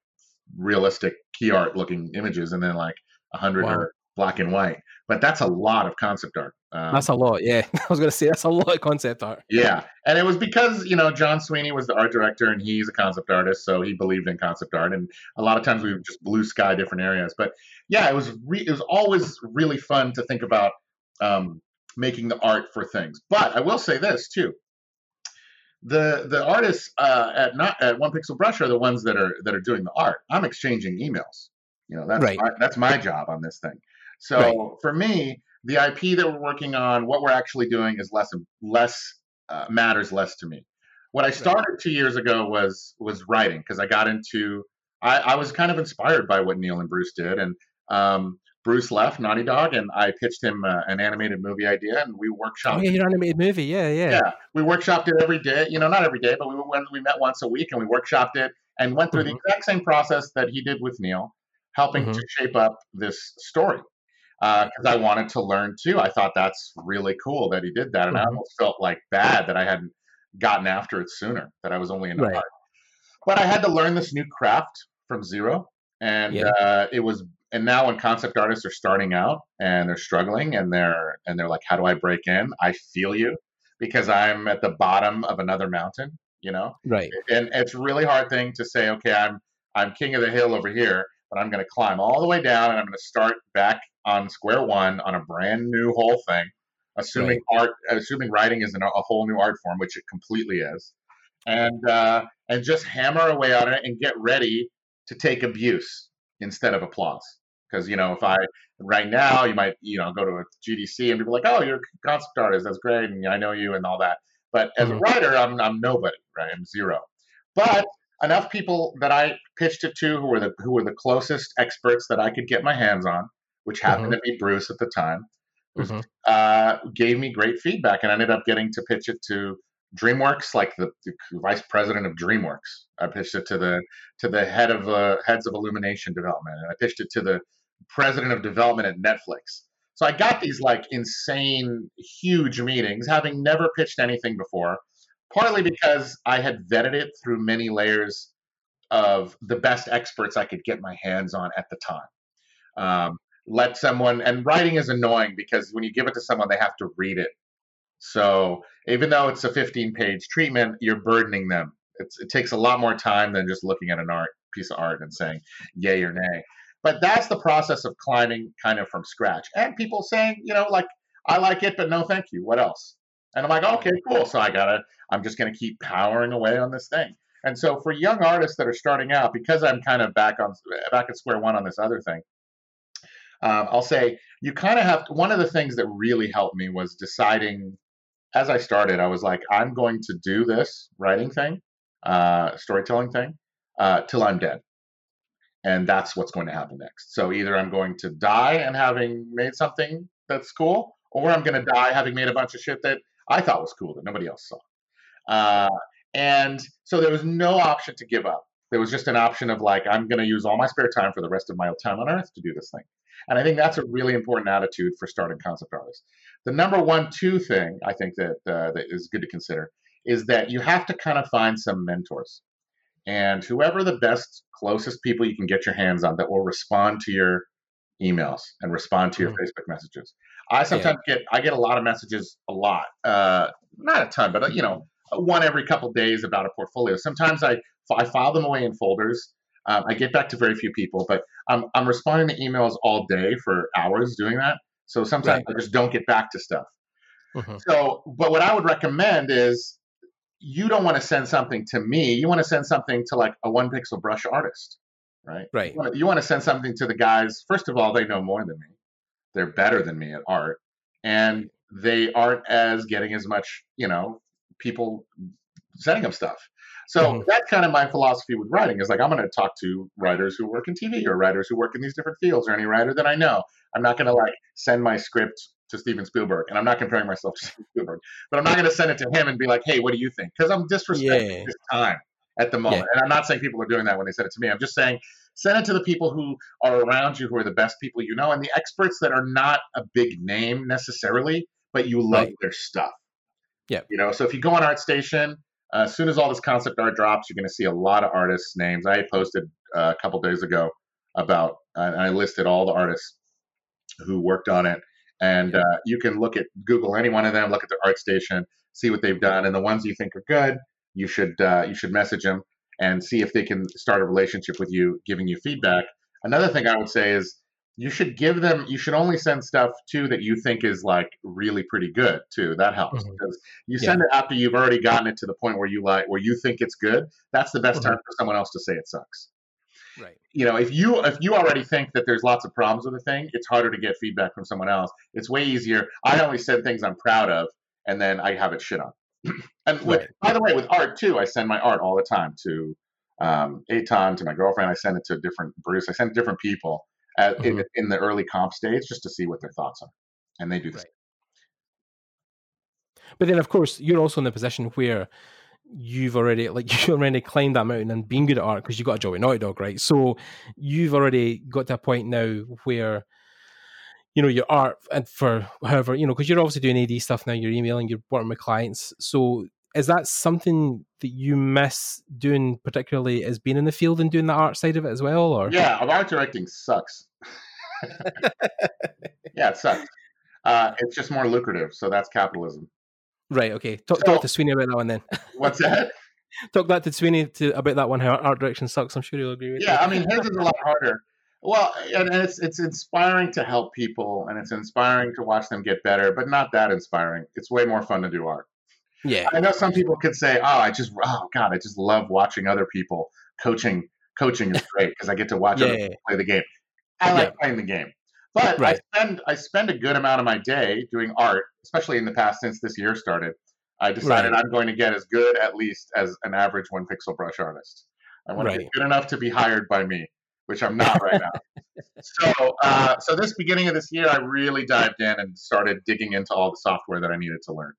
realistic key art looking images, and then like 100 Wow. are black and white. But that's a lot of concept art. Um, That's a lot. Yeah, I was gonna say that's a lot of concept art. yeah, and it was because you know John Sweeney was the art director and he's a concept artist, so he believed in concept art. And a lot of times we would just blue sky different areas. But yeah, it was re- it was always really fun to think about um, making the art for things. But I will say this too: the the artists uh, at not at One Pixel Brush are the ones that are that are doing the art. I'm exchanging emails. You know, that's Right. my, that's my job on this thing. So Right. for me, the IP that we're working on, what we're actually doing is less less uh, matters less to me. What I started two years ago was was writing because I got into I, I was kind of inspired by what Neil and Bruce did, and um, Bruce left Naughty Dog, and I pitched him uh, an animated movie idea, and we workshopped. Oh yeah, your animated movie. Yeah, yeah. Yeah, we workshopped it every day. You know, not every day, but we went, we met once a week and we workshopped it and went through Mhm. the exact same process that he did with Neil, helping Mhm. to shape up this story. Because I wanted to learn too. I thought that's really cool that he did that, and I Mhm. almost felt like bad that I hadn't gotten after it sooner. That I was only in Right. art. But I had to learn this new craft from zero, and Yeah. uh, it was. And now, when concept artists are starting out and they're struggling, and they're and they're like, "How do I break in?" I feel you because I'm at the bottom of another mountain, you know. Right. And it's a really hard thing to say, okay, I'm I'm king of the hill over here, but I'm going to climb all the way down and I'm going to start back on square one on a brand new whole thing, assuming art, assuming writing is an, a whole new art form, which it completely is, and uh, and just hammer away on it and get ready to take abuse instead of applause. Because you know, if I right now, you might you know go to a GDC and people are like, oh, you're a concept artist, that's great, and I know you and all that. But as a Mhm. writer, I'm I'm nobody, right? I'm zero. But enough people that I pitched it to who were the who were the closest experts that I could get my hands on, which happened to be Bruce at the time, Mhm. uh, gave me great feedback, and I ended up getting to pitch it to DreamWorks, like the, the vice president of DreamWorks. I pitched it to the to the head of uh, heads of Illumination development, and I pitched it to the president of development at Netflix. So I got these like insane, huge meetings, having never pitched anything before. Partly because I had vetted it through many layers of the best experts I could get my hands on at the time. Um, let someone, and writing is annoying because when you give it to someone, they have to read it. So even though it's a 15 page treatment, you're burdening them. It's, it takes a lot more time than just looking at an art piece of art and saying yay or nay. But that's the process of climbing kind of from scratch. And people saying, you know, like, I like it, but no thank you. What else? And I'm like, okay, cool. So I gotta, I'm just gonna keep powering away on this thing. And so for young artists that are starting out, because I'm kind of back on back at square one on this other thing, um, I'll say you kind of have one of the things that really helped me was deciding as I started, I was like, I'm going to do this writing thing, uh, storytelling thing, uh, till I'm dead. And that's what's going to happen next. So either I'm going to die and having made something that's cool, or I'm going to die having made a bunch of shit that I thought was cool that nobody else saw. Uh, and so there was no option to give up. There was just an option of like, I'm going to use all my spare time for the rest of my time on earth to do this thing. And I think that's a really important attitude for starting concept artists. The number one, two thing I think that uh, that is good to consider is that you have to kind of find some mentors. and whoever the best, closest people you can get your hands on that will respond to your emails and respond to your Mhm. Facebook messages. I sometimes get I get a lot of messages, a lot, uh, not a ton, but uh, you know, one every couple days about a portfolio. Sometimes I I file them away in folders. Um, I get back to very few people, but I'm I'm responding to emails all day for hours doing that. So sometimes I just don't get back to stuff. Mhm. So, but what I would recommend is you don't want to send something to me. You want to send something to like a one pixel brush artist, right? Right. You want, to, you want to send something to the guys. First of all, they know more than me. They're better than me at art, and they aren't as getting as much, you know, people sending them stuff. So Mhm. that's kind of my philosophy with writing is like I'm going to talk to writers who work in TV or writers who work in these different fields or any writer that I know. I'm not going to like send my script to Steven Spielberg, and I'm not comparing myself to Steven Spielberg, but I'm not going to send it to him and be like, "Hey, what do you think?" Because I'm disrespecting Yeah. his time at the moment. And I'm not saying people are doing that when they send it to me. I'm just saying send it to the people who are around you, who are the best people you know, and the experts that are not a big name necessarily, but you love Right. their stuff. Yeah, You know, so if you go on ArtStation, uh, as soon as all this concept art drops, you're going to see a lot of artists' names. I posted uh, a couple days ago about, and I listed all the artists who worked on it. And uh, you can look at Google any one of them, look at their ArtStation, see what they've done, and the ones you think are good, you should uh, you should message them and see if they can start a relationship with you, giving you feedback. Another thing I would say is you should give them you should only send stuff too that you think is like really pretty good too. That helps Mhm. because you send it after you've already gotten it to the point where you like where you think it's good that's the best Mhm. time for someone else to say it sucks. Right. you know if you if you already think that there's lots of problems with a thing it's harder to get feedback from someone else. It's way easier. I only send things i'm proud of and then i have it shit on. And with, Right. by the way with art too i send my art all the time to um Aton, to my girlfriend. I send it to different bruce. I send it to different people at, in, Mhm. in the early comp stage just to see what their thoughts are and they do this Right. But then, of course, you're also in the position where you've already like you already climbed that mountain and being good at art because you got a job at Naughty Dog, right? So you've already got to a point now where you know your art and for however you know because you're obviously doing AD stuff now. You're emailing, you're working with clients. So is that something that you miss doing, particularly as being in the field and doing the art side of it as well? Or yeah art directing sucks yeah it sucks uh, it's just more lucrative so that's capitalism right, okay. Talk, So- talk to Sweeney about that one then. what's that talk that to Sweeney to about that one. How art direction sucks. I'm sure he'll agree with yeah you. i mean his is a lot harder well and it's it's inspiring to help people and it's inspiring to watch them get better but not that inspiring it's way more fun to do art yeah, I know some people could say, "Oh, I just, oh God, I just love watching other people coaching. Coaching is great because I get to watch other yeah, people play the game. I like Yeah. playing the game, but Right. I spend I spend a good amount of my day doing art, especially in the past since this year started. I decided Right. I'm going to get as good, at least, as an average one pixel brush artist. I want to be good enough to be hired by me, which I'm not right now. so, uh, so this beginning of this year, I really dived in and started digging into all the software that I needed to learn.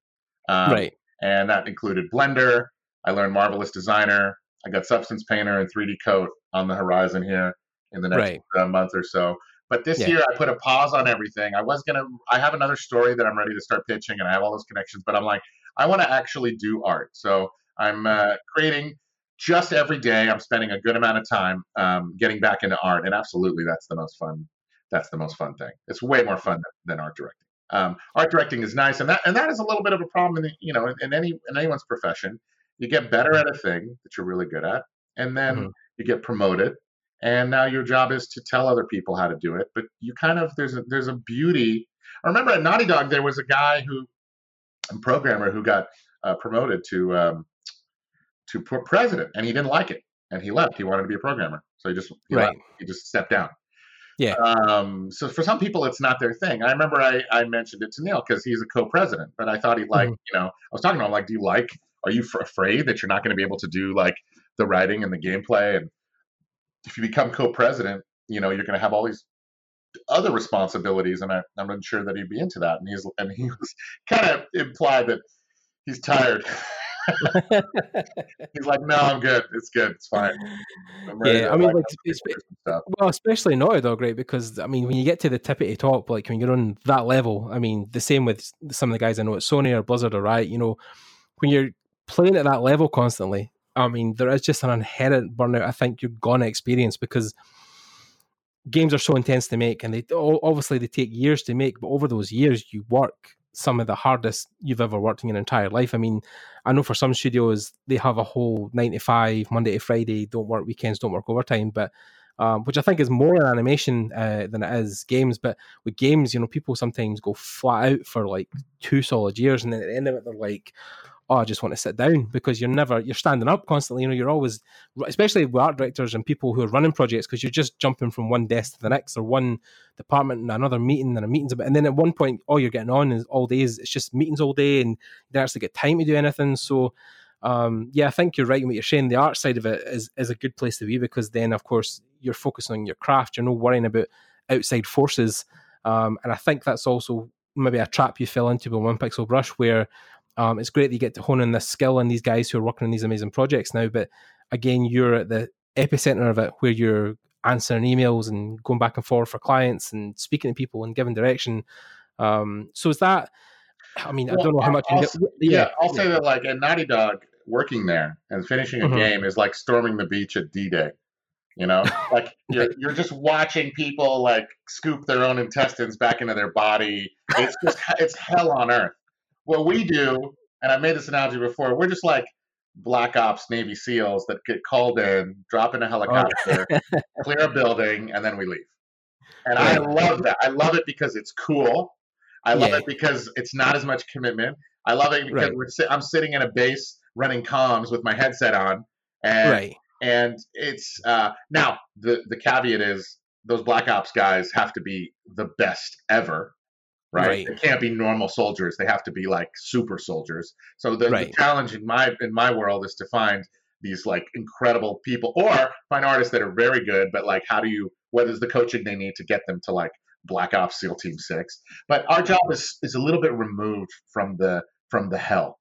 Um, right. And that included Blender. I learned Marvelous Designer. I got Substance Painter and 3D Coat on the horizon here in the next Right. uh, month or so. But this Yeah. year, I put a pause on everything. I was gonna. I have another story that I'm ready to start pitching, and I have all those connections. But I'm like, I want to actually do art. So I'm uh, creating just every day. I'm spending a good amount of time um, getting back into art, and absolutely, that's the most fun. That's the most fun thing. It's way more fun than, than art directing. Um, art directing is nice, and that and that is a little bit of a problem in the, you know in, in any in anyone's profession. You get better at a thing that you're really good at, and then Mhm. you get promoted, and now your job is to tell other people how to do it. But you kind of there's a there's a beauty. I remember at Naughty Dog there was a guy who, a programmer who got uh, promoted to um, to pr- president, and he didn't like it, and he left. He wanted to be a programmer, so he just he, Right. left. he just stepped down. Yeah. Um, so for some people, it's not their thing. I remember I, I mentioned it to Neil because he's a co-president, but I thought he'd like, Mhm. you know, I was talking to him like, do you like? Are you f- afraid that you're not going to be able to do like the writing and the gameplay? And if you become co-president, you know, you're going to have all these other responsibilities, and I, I'm not sure that he'd be into that. And he's and he was kind of implied that he's tired. he's like, no, I'm good. It's good. It's fine. I'm yeah, I mean, like, like, do it's, some stuff. well, especially Naughty though, great Because I mean, when you get to the tippity top, like when you're on that level, I mean, the same with some of the guys I know at Sony or Blizzard or Riot. You know, when you're playing at that level constantly, I mean, there is just an inherent burnout. I think you're gonna experience because games are so intense to make, and they obviously they take years to make. But over those years, you work some of the hardest you've ever worked in your entire life. I mean, I know for some studios they have a whole nine to five, Monday to Friday, don't work weekends, don't work overtime, but um, which I think is more in animation uh, than it is games. But with games, you know, people sometimes go flat out for like two solid years, and then at the end of it, they're like, oh, I just want to sit down because you're never you're standing up constantly. You know, you're always, especially with art directors and people who are running projects, because you're just jumping from one desk to the next or one department and another meeting and a meeting's about, and then at one point all you're getting on is all days. It's just meetings all day, and you don't actually get time to do anything. So. Um, yeah, I think you're right in what you're saying. The art side of it is is a good place to be because then, of course, you're focusing on your craft. You're not worrying about outside forces, um, and I think that's also maybe a trap you fell into with one pixel brush where um, it's great that you get to hone in this skill and these guys who are working on these amazing projects now. But again, you're at the epicenter of it where you're answering emails and going back and forth for clients and speaking to people and giving direction. Um, so is that? I mean, well, I don't know how much. I'll, get, yeah, yeah, I'll say that like at Naughty Dog, working there and finishing a mm-hmm. game is like storming the beach at D-Day. You know, like you're you're just watching people like scoop their own intestines back into their body. It's just it's hell on earth what we do, and I've made this analogy before, we're just like black ops Navy SEALs that get called in, drop in a helicopter, clear a building, and then we leave. And I love that. I love it because it's cool. I love yeah. it because it's not as much commitment. I love it because right. we're si- I'm sitting in a base running comms with my headset on, and right. and it's uh, now the the caveat is those black ops guys have to be the best ever right? right? They can't be normal soldiers. They have to be like super soldiers. So the, right. the, challenge in my in my world is to find these like incredible people or find artists that are very good, but like how do you what is the coaching they need to get them to like Black Ops SEAL Team Six? But our job is is a little bit removed from the from the hell.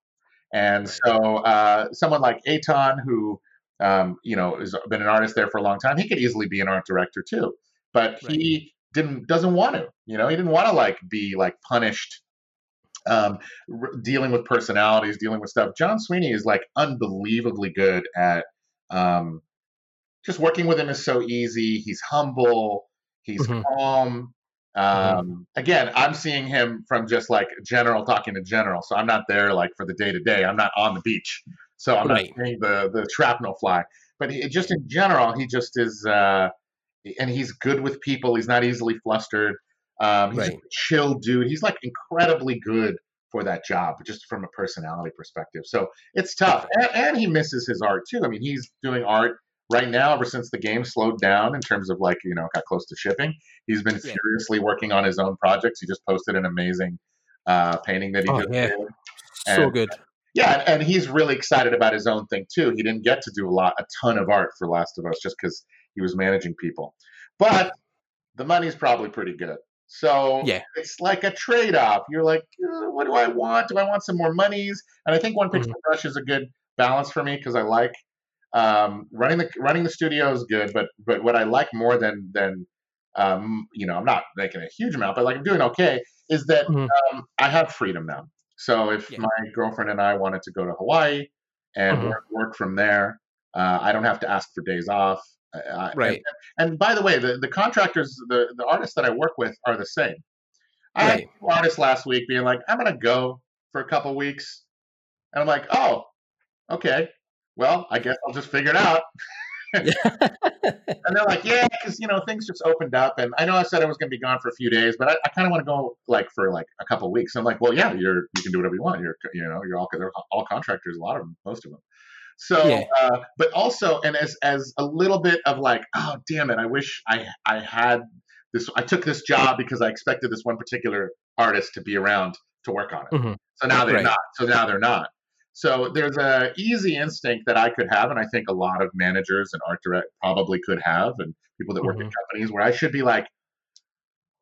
And so uh, someone like Aton, who um, you know has been an artist there for a long time, he could easily be an art director too. But right. he didn't doesn't want to. You know, he didn't want to like be like punished um, r- dealing with personalities, dealing with stuff. John Sweeney is like unbelievably good at um, just working with him is so easy. He's humble. He's mm-hmm. calm. Mm-hmm. Um, mm-hmm. Again, I'm seeing him from just like general talking to general, so I'm not there like for the day to day. I'm not on the beach, so I'm right. not seeing the the shrapnel fly. But he, just in general, he just is. Uh, and he's good with people. He's not easily flustered. Um, he's right. a chill dude. He's like incredibly good for that job, just from a personality perspective. So it's tough, and, and, he misses his art too. I mean, he's doing art right now ever since the game slowed down in terms of like you know got close to shipping. He's been yeah. furiously working on his own projects. He just posted an amazing uh, painting that he oh, just yeah. did. So good. Yeah, and he's really excited about his own thing too. He didn't get to do a lot, a ton of art for Last of Us, just because he was managing people. But the money's probably pretty good. So yeah. it's like a trade off. You're like, uh, what do I want? Do I want some more monies? And I think one pixel mm-hmm. brush is a good balance for me because I like um, running the running the studio is good, but but what I like more than than um, you know, I'm not making a huge amount, but like I'm doing okay, is that mm-hmm. um, I have freedom now. So if yeah. my girlfriend and I wanted to go to Hawaii and mm-hmm. work, work from there, uh, I don't have to ask for days off. Uh, right. And, and, by the way, the, the contractors, the, the artists that I work with are the same. I right. had artists last week being like, I'm going to go for a couple weeks. And I'm like, oh, okay. Well, I guess I'll just figure it out. and they're like, yeah, because you know things just opened up, and I know I said I was going to be gone for a few days, but I, I kind of want to go like for like a couple weeks. I'm like, well, yeah, you're you can do whatever you want. You're you know you're all they're all contractors, a lot of them, most of them. So, yeah. uh, but also, and as as a little bit of like, oh damn it, I wish I I had this. I took this job because I expected this one particular artist to be around to work on it. Mm-hmm. So now they're right. not. So now they're not. So there's a easy instinct that I could have, and I think a lot of managers and art direct probably could have, and people that work mm-hmm. in companies where I should be like,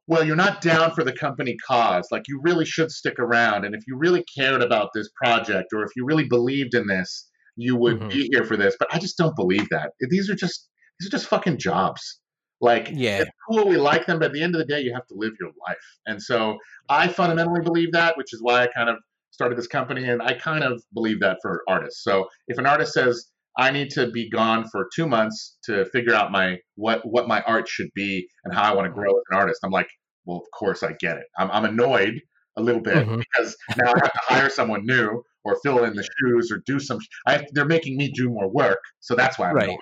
well, you're not down for the company cause. Like you really should stick around, and if you really cared about this project, or if you really believed in this, you would mm-hmm. be here for this. But I just don't believe that. These are just these are just fucking jobs. Like, yeah, it's cool, we like them, but at the end of the day, you have to live your life. And so I fundamentally believe that, which is why I kind of started this company, and I kind of believe that for artists. So if an artist says, I need to be gone for two months to figure out my what what my art should be and how I want to grow as an artist. I'm like, well, of course I get it. I'm, I'm annoyed a little bit mm-hmm. because now I have to hire someone new or fill in the shoes or do some. I, they're making me do more work, so that's why I'm right. annoyed.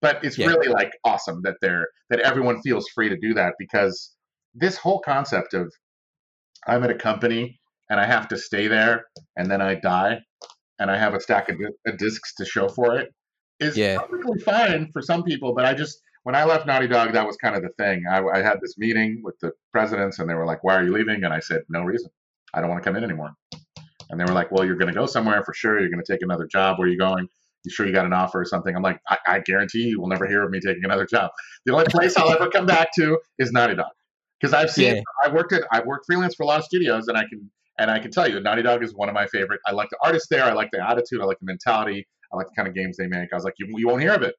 But it's yeah. really like awesome that they're that everyone feels free to do that because this whole concept of I'm at a company and I have to stay there and then I die and I have a stack of, of discs to show for it is yeah. perfectly fine for some people. But I just when I left Naughty Dog, that was kind of the thing. I, I had this meeting with the presidents and they were like, "Why are you leaving?" And I said, "No reason. I don't want to come in anymore." And they were like, "Well, you're going to go somewhere for sure. You're going to take another job. Where are you going?" You sure you got an offer or something? I'm like, I, I guarantee you will never hear of me taking another job. The only place I'll ever come back to is Naughty Dog because I've seen yeah. I worked at I worked freelance for a lot of studios and I can and I can tell you Naughty Dog is one of my favorite. I like the artists there. I like the attitude. I like the mentality. I like the kind of games they make. I was like, you, you won't hear of it.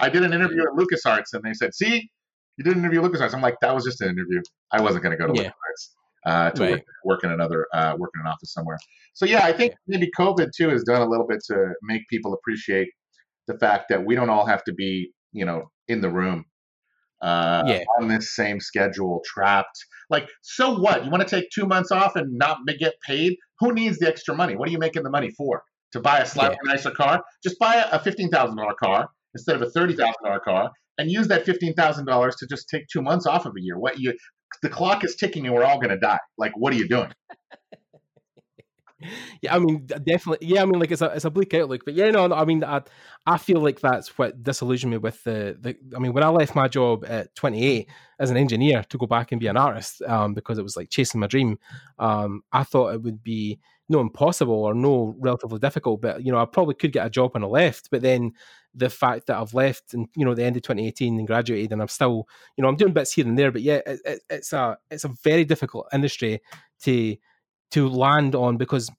I did an interview at LucasArts and they said, see, you did an interview at LucasArts. I'm like, that was just an interview. I wasn't going to go to yeah. LucasArts. Uh, to right. work, work, in another uh, work in an office somewhere. So yeah, I think maybe COVID too has done a little bit to make people appreciate the fact that we don't all have to be you know in the room uh, yeah. on this same schedule, trapped. Like, so what? You want to take two months off and not get paid? Who needs the extra money? What are you making the money for? To buy a slightly yeah. nicer car? Just buy a fifteen thousand dollar car instead of a thirty thousand dollar car, and use that fifteen thousand dollars to just take two months off of a year. What you? The clock is ticking, and we're all going to die. Like, what are you doing? yeah, I mean, definitely. Yeah, I mean, like it's a it's a bleak outlook, but yeah, no, I mean, I I feel like that's what disillusioned me with the the. I mean, when I left my job at 28 as an engineer to go back and be an artist, um, because it was like chasing my dream, um, I thought it would be no impossible or no relatively difficult, but you know, I probably could get a job when I left, but then the fact that I've left and you know the end of 2018 and graduated and I'm still you know I'm doing bits here and there, but yeah, it, it, it's a it's a very difficult industry to to land on because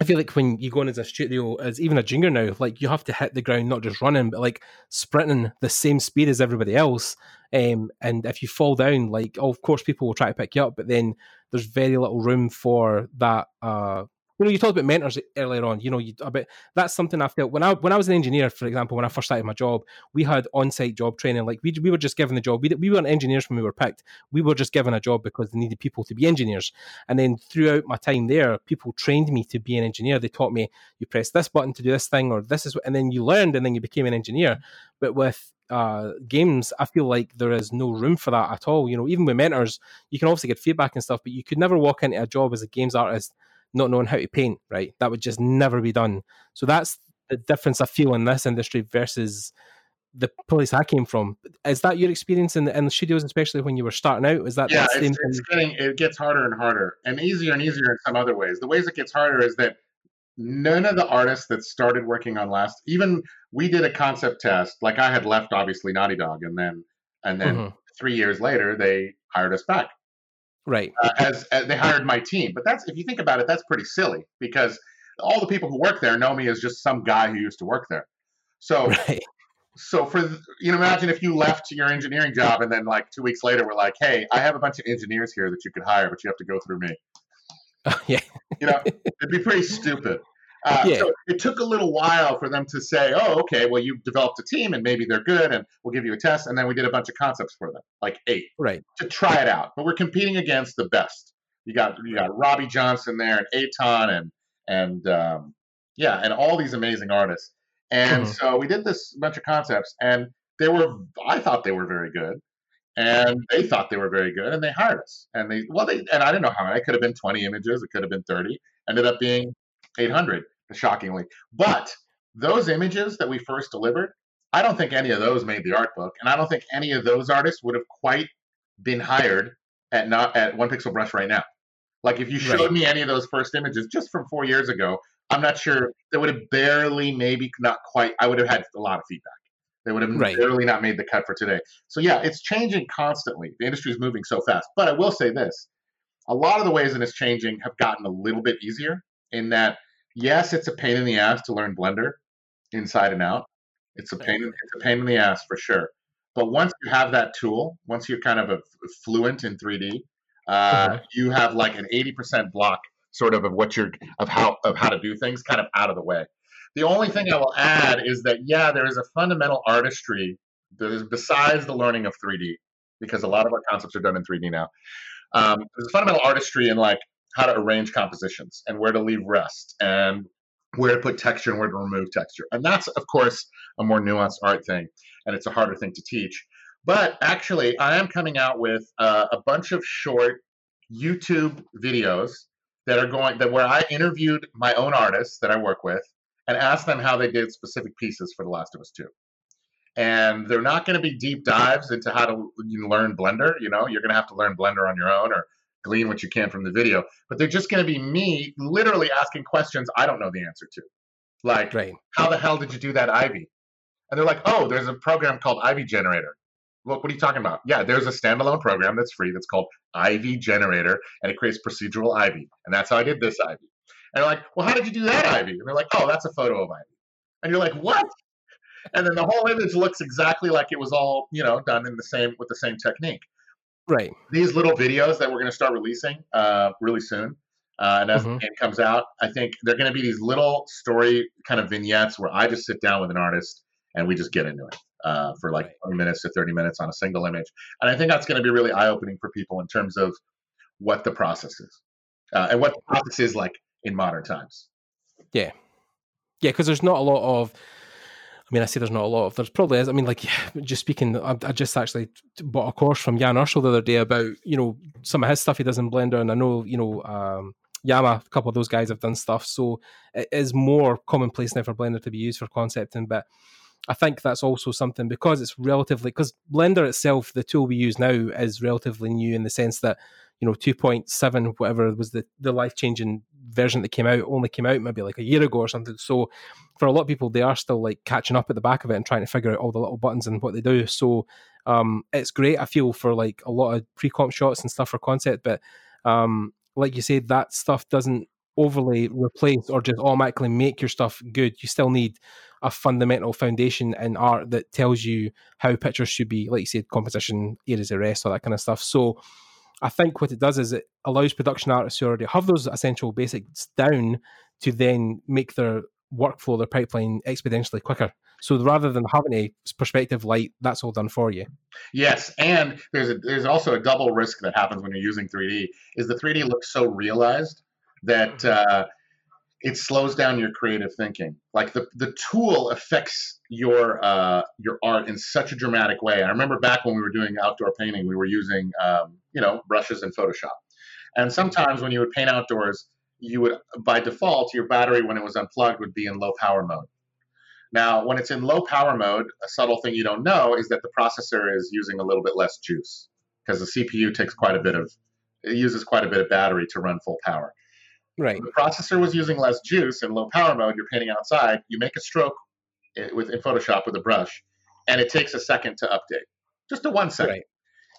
I feel like when you go in as a studio, as even a junior now, like you have to hit the ground, not just running, but like sprinting the same speed as everybody else. Um, and if you fall down, like oh, of course people will try to pick you up, but then there's very little room for that uh, you know, you talked about mentors earlier on. You know, you, about that's something I felt when I when I was an engineer, for example, when I first started my job, we had on-site job training. Like we we were just given the job. We we weren't engineers when we were picked. We were just given a job because they needed people to be engineers. And then throughout my time there, people trained me to be an engineer. They taught me you press this button to do this thing, or this is, and then you learned, and then you became an engineer. But with uh, games, I feel like there is no room for that at all. You know, even with mentors, you can obviously get feedback and stuff, but you could never walk into a job as a games artist not knowing how to paint, right? That would just never be done. So that's the difference I feel in this industry versus the place I came from. Is that your experience in the, in the studios, especially when you were starting out? Is that yeah? It's, it's getting it gets harder and harder, and easier and easier in some other ways. The ways it gets harder is that none of the artists that started working on last, even we did a concept test. Like I had left, obviously Naughty Dog, and then and then mm-hmm. three years later they hired us back right? Uh, as, as, they hired my team. But that's if you think about it, that's pretty silly because all the people who work there know me as just some guy who used to work there. So, right. so for you know, imagine if you left your engineering job and then like two weeks later we're like, hey, I have a bunch of engineers here that you could hire, but you have to go through me. Oh, yeah, you know, it'd be pretty stupid. Uh, yeah. So it took a little while for them to say, "Oh, okay, well, you've developed a team, and maybe they're good, and we'll give you a test." And then we did a bunch of concepts for them, like eight, right, to try it out. But we're competing against the best. You got you got Robbie Johnson there, and Aton, and and um, yeah, and all these amazing artists. And mm-hmm. so we did this bunch of concepts, and they were I thought they were very good, and they thought they were very good, and they hired us. And they well, they and I didn't know how many. It could have been twenty images. It could have been thirty. Ended up being 800, shockingly. But those images that we first delivered, I don't think any of those made the art book, and I don't think any of those artists would have quite been hired at not at One Pixel Brush right now. Like if you showed right. me any of those first images just from four years ago, I'm not sure they would have barely, maybe not quite. I would have had a lot of feedback. They would have right. barely not made the cut for today. So yeah, it's changing constantly. The industry is moving so fast. But I will say this: a lot of the ways that it's changing have gotten a little bit easier in that yes, it's a pain in the ass to learn Blender inside and out. It's a pain. It's a pain in the ass for sure. But once you have that tool, once you're kind of a, fluent in 3D, uh, you have like an 80% block sort of of what you're of how of how to do things kind of out of the way. The only thing I will add is that yeah, there is a fundamental artistry that is besides the learning of 3D, because a lot of our concepts are done in 3D now. Um, there's a fundamental artistry in like how to arrange compositions and where to leave rest and where to put texture and where to remove texture. And that's, of course, a more nuanced art thing, and it's a harder thing to teach. But actually, I am coming out with uh, a bunch of short YouTube videos that are going that where I interviewed my own artists that I work with and asked them how they did specific pieces for The Last of Us 2. And they're not going to be deep dives into how to learn Blender. You know, you're going to have to learn Blender on your own or glean what you can from the video. But they're just going to be me literally asking questions I don't know the answer to. Like, right. how the hell did you do that Ivy? And they're like, oh, there's a program called Ivy Generator. Look, what are you talking about? Yeah, there's a standalone program that's free that's called Ivy Generator, and it creates procedural Ivy. And that's how I did this Ivy. And they're like, well, how did you do that Ivy? And they're like, oh, that's a photo of Ivy. And you're like, what? And then the whole image looks exactly like it was all, you know, done in the same with the same technique. Right. These little videos that we're going to start releasing uh, really soon, uh, and as mm-hmm. the game comes out, I think they're going to be these little story kind of vignettes where I just sit down with an artist and we just get into it uh, for like 20 minutes to 30 minutes on a single image. And I think that's going to be really eye opening for people in terms of what the process is uh, and what the process is like in modern times. Yeah. Yeah, because there's not a lot of I mean, I say there's not a lot of. There's probably is. I mean, like just speaking, I, I, just actually bought a course from Jan Urschel the other day about you know some of his stuff he does in Blender, and I know you know um, Yama, a couple of those guys have done stuff, so it is more commonplace now for Blender to be used for concepting. But I think that's also something because it's relatively because Blender itself, the tool we use now, is relatively new in the sense that you know 2.7 whatever was the the life changing version that came out only came out maybe like a year ago or something. So for a lot of people they are still like catching up at the back of it and trying to figure out all the little buttons and what they do. So um, it's great i feel for like a lot of pre-comp shots and stuff for concept but um, like you said that stuff doesn't overly replace or just automatically make your stuff good. You still need a fundamental foundation in art that tells you how pictures should be like you said composition areas of rest all that kind of stuff. So I think what it does is it allows production artists who already have those essential basics down to then make their workflow, their pipeline exponentially quicker. So rather than having a perspective light, that's all done for you. Yes, and there's a, there's also a double risk that happens when you're using 3D. Is the 3D looks so realized that mm-hmm. uh, it slows down your creative thinking. Like the the tool affects your uh, your art in such a dramatic way. I remember back when we were doing outdoor painting, we were using um, you know brushes in Photoshop, and sometimes when you would paint outdoors, you would by default your battery when it was unplugged would be in low power mode. Now, when it's in low power mode, a subtle thing you don't know is that the processor is using a little bit less juice because the CPU takes quite a bit of it uses quite a bit of battery to run full power. Right. The processor was using less juice in low power mode. You're painting outside. You make a stroke eh, with in Photoshop with a brush, and it takes a second to update, just a one second. Right.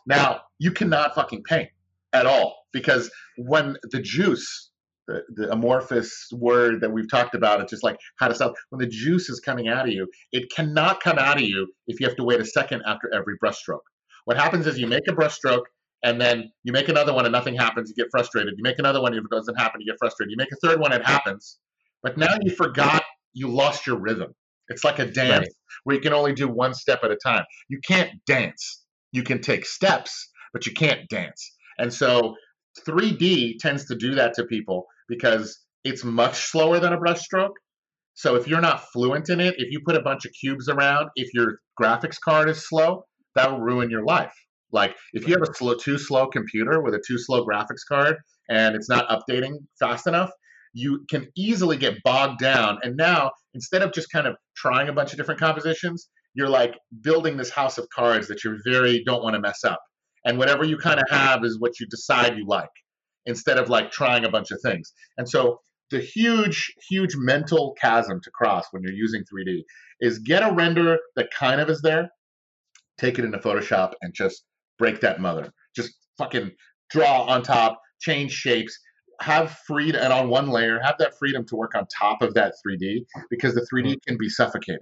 Now you cannot fucking paint at all because when the juice, the, the amorphous word that we've talked about, it's just like how to sell. When the juice is coming out of you, it cannot come out of you if you have to wait a second after every brushstroke. What happens is you make a brushstroke, and then you make another one and nothing happens, you get frustrated. You make another one, if it doesn't happen, you get frustrated. You make a third one, it happens. But now you forgot, you lost your rhythm. It's like a dance right. where you can only do one step at a time. You can't dance. You can take steps, but you can't dance. And so 3D tends to do that to people because it's much slower than a brushstroke. So if you're not fluent in it, if you put a bunch of cubes around, if your graphics card is slow, that will ruin your life. Like if you have a slow, too slow computer with a too slow graphics card and it's not updating fast enough, you can easily get bogged down. And now instead of just kind of trying a bunch of different compositions, you're like building this house of cards that you very don't want to mess up. And whatever you kind of have is what you decide you like instead of like trying a bunch of things. And so the huge, huge mental chasm to cross when you're using 3D is get a render that kind of is there, take it into Photoshop and just break that mother. Just fucking draw on top, change shapes, have freedom, and on one layer, have that freedom to work on top of that 3D because the 3D mm-hmm. can be suffocating.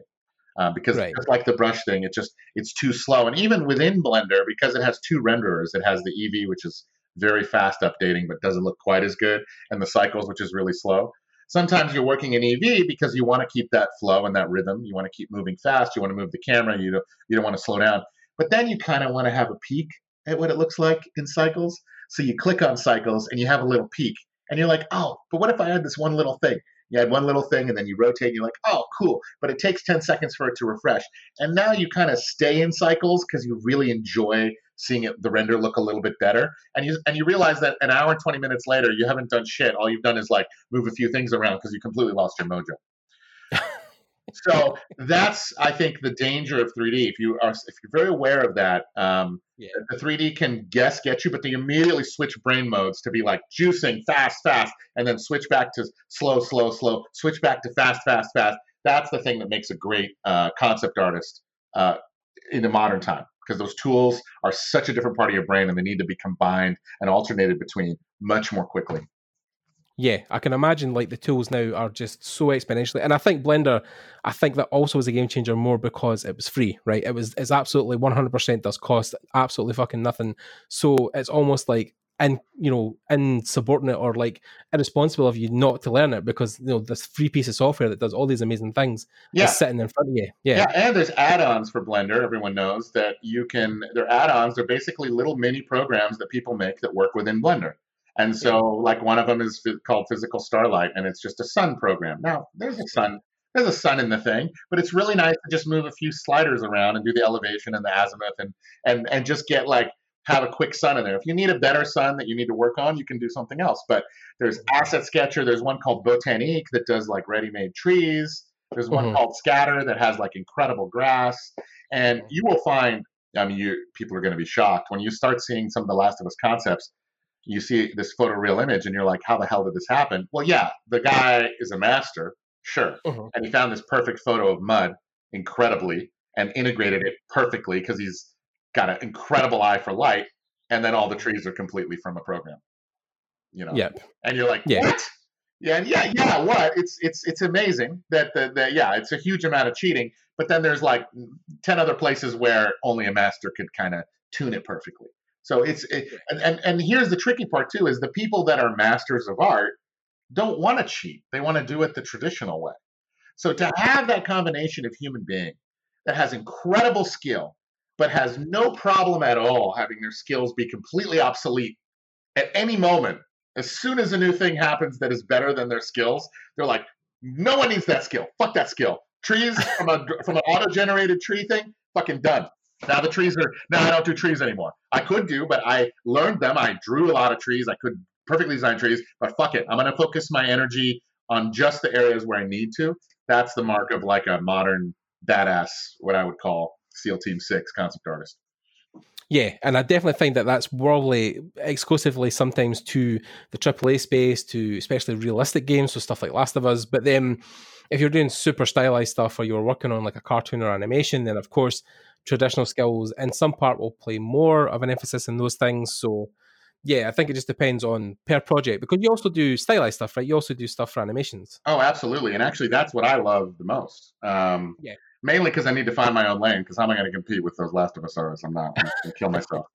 Uh, because right. just like the brush thing, it just it's too slow. And even within Blender, because it has two renderers, it has the Eevee, which is very fast updating but doesn't look quite as good, and the Cycles, which is really slow. Sometimes you're working in Eevee because you want to keep that flow and that rhythm. You want to keep moving fast. You want to move the camera. You don't, you don't want to slow down. But then you kind of want to have a peek at what it looks like in cycles. So you click on cycles and you have a little peek. And you're like, oh, but what if I had this one little thing? You had one little thing and then you rotate and you're like, oh, cool. But it takes 10 seconds for it to refresh. And now you kind of stay in cycles because you really enjoy seeing it, the render look a little bit better. And you and you realize that an hour and 20 minutes later, you haven't done shit. All you've done is like move a few things around because you completely lost your mojo. So that's I think the danger of 3D. If you are if you're very aware of that, um, yeah. the 3D can guess get you, but they immediately switch brain modes to be like juicing fast, fast, and then switch back to slow, slow, slow, switch back to fast, fast, fast. That's the thing that makes a great uh, concept artist uh, in the modern time because those tools are such a different part of your brain and they need to be combined and alternated between much more quickly. Yeah, I can imagine like the tools now are just so exponentially, and I think Blender, I think that also was a game changer more because it was free, right? It was it's absolutely one hundred percent does cost absolutely fucking nothing, so it's almost like and you know insubordinate or like irresponsible of you not to learn it because you know this free piece of software that does all these amazing things yeah. is sitting in front of you. Yeah, yeah, and there's add-ons for Blender. Everyone knows that you can. They're add-ons. They're basically little mini programs that people make that work within Blender. And so, like one of them is called Physical Starlight, and it's just a sun program. Now, there's a sun. There's a sun in the thing, but it's really nice to just move a few sliders around and do the elevation and the azimuth and and and just get like have a quick sun in there. If you need a better sun that you need to work on, you can do something else. But there's Asset Sketcher. There's one called Botaniq that does like ready-made trees. There's one mm-hmm. called Scatter that has like incredible grass. And you will find, I mean, you people are going to be shocked when you start seeing some of the Last of Us concepts. You see this photoreal image, and you're like, "How the hell did this happen?" Well, yeah, the guy is a master, sure, mm-hmm. and he found this perfect photo of mud, incredibly, and integrated it perfectly because he's got an incredible eye for light, and then all the trees are completely from a program. You know. Yep. And you're like, yeah. what? Yeah, yeah, yeah. What? It's it's it's amazing that the, the yeah, it's a huge amount of cheating. But then there's like ten other places where only a master could kind of tune it perfectly. So it's it, and, and and here's the tricky part too is the people that are masters of art don't want to cheat. They want to do it the traditional way. So to have that combination of human being that has incredible skill but has no problem at all having their skills be completely obsolete at any moment. As soon as a new thing happens that is better than their skills, they're like, no one needs that skill. Fuck that skill. Trees from a from an auto-generated tree thing, fucking done. Now the trees are now I don't do trees anymore. I could do, but I learned them. I drew a lot of trees. I could perfectly design trees, but fuck it. I'm gonna focus my energy on just the areas where I need to. That's the mark of like a modern badass, what I would call SEAL Team Six concept artist. Yeah, and I definitely find that that's worldly exclusively sometimes to the AAA space, to especially realistic games, so stuff like Last of Us. But then, if you're doing super stylized stuff, or you're working on like a cartoon or animation, then of course traditional skills and some part will play more of an emphasis in those things. So, yeah, I think it just depends on per project because you also do stylized stuff, right? You also do stuff for animations. Oh, absolutely, and actually, that's what I love the most. Um, yeah mainly because I need to find my own lane. Because how am I going to compete with those Last of Us artists? I'm not. Going to kill myself.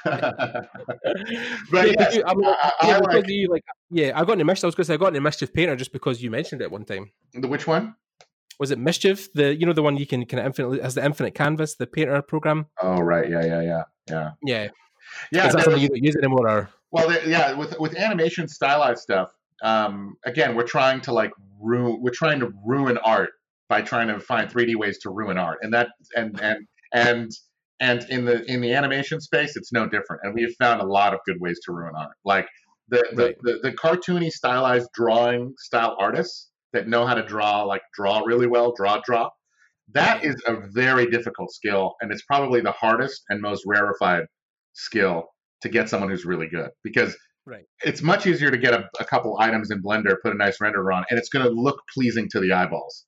but yeah, yes, you, I mean, I, yeah, I like, you, like, yeah, I got into mischief. I was going to say I got into mischief painter just because you mentioned it one time. The which one? Was it mischief? The you know the one you can kind of infinitely has the infinite canvas, the painter program. Oh right, yeah, yeah, yeah, yeah, yeah. Yeah, is that something you don't use anymore? Or? Well, yeah, with with animation stylized stuff. Um, again, we're trying to like ruin. We're trying to ruin art by trying to find 3D ways to ruin art. And that and and and and in the in the animation space, it's no different. And we have found a lot of good ways to ruin art. Like the the, right. the, the cartoony stylized drawing style artists that know how to draw like draw really well, draw draw. That is a very difficult skill, and it's probably the hardest and most rarefied skill to get someone who's really good because Right. It's much easier to get a, a, couple items in Blender, put a nice render on, and it's going to look pleasing to the eyeballs.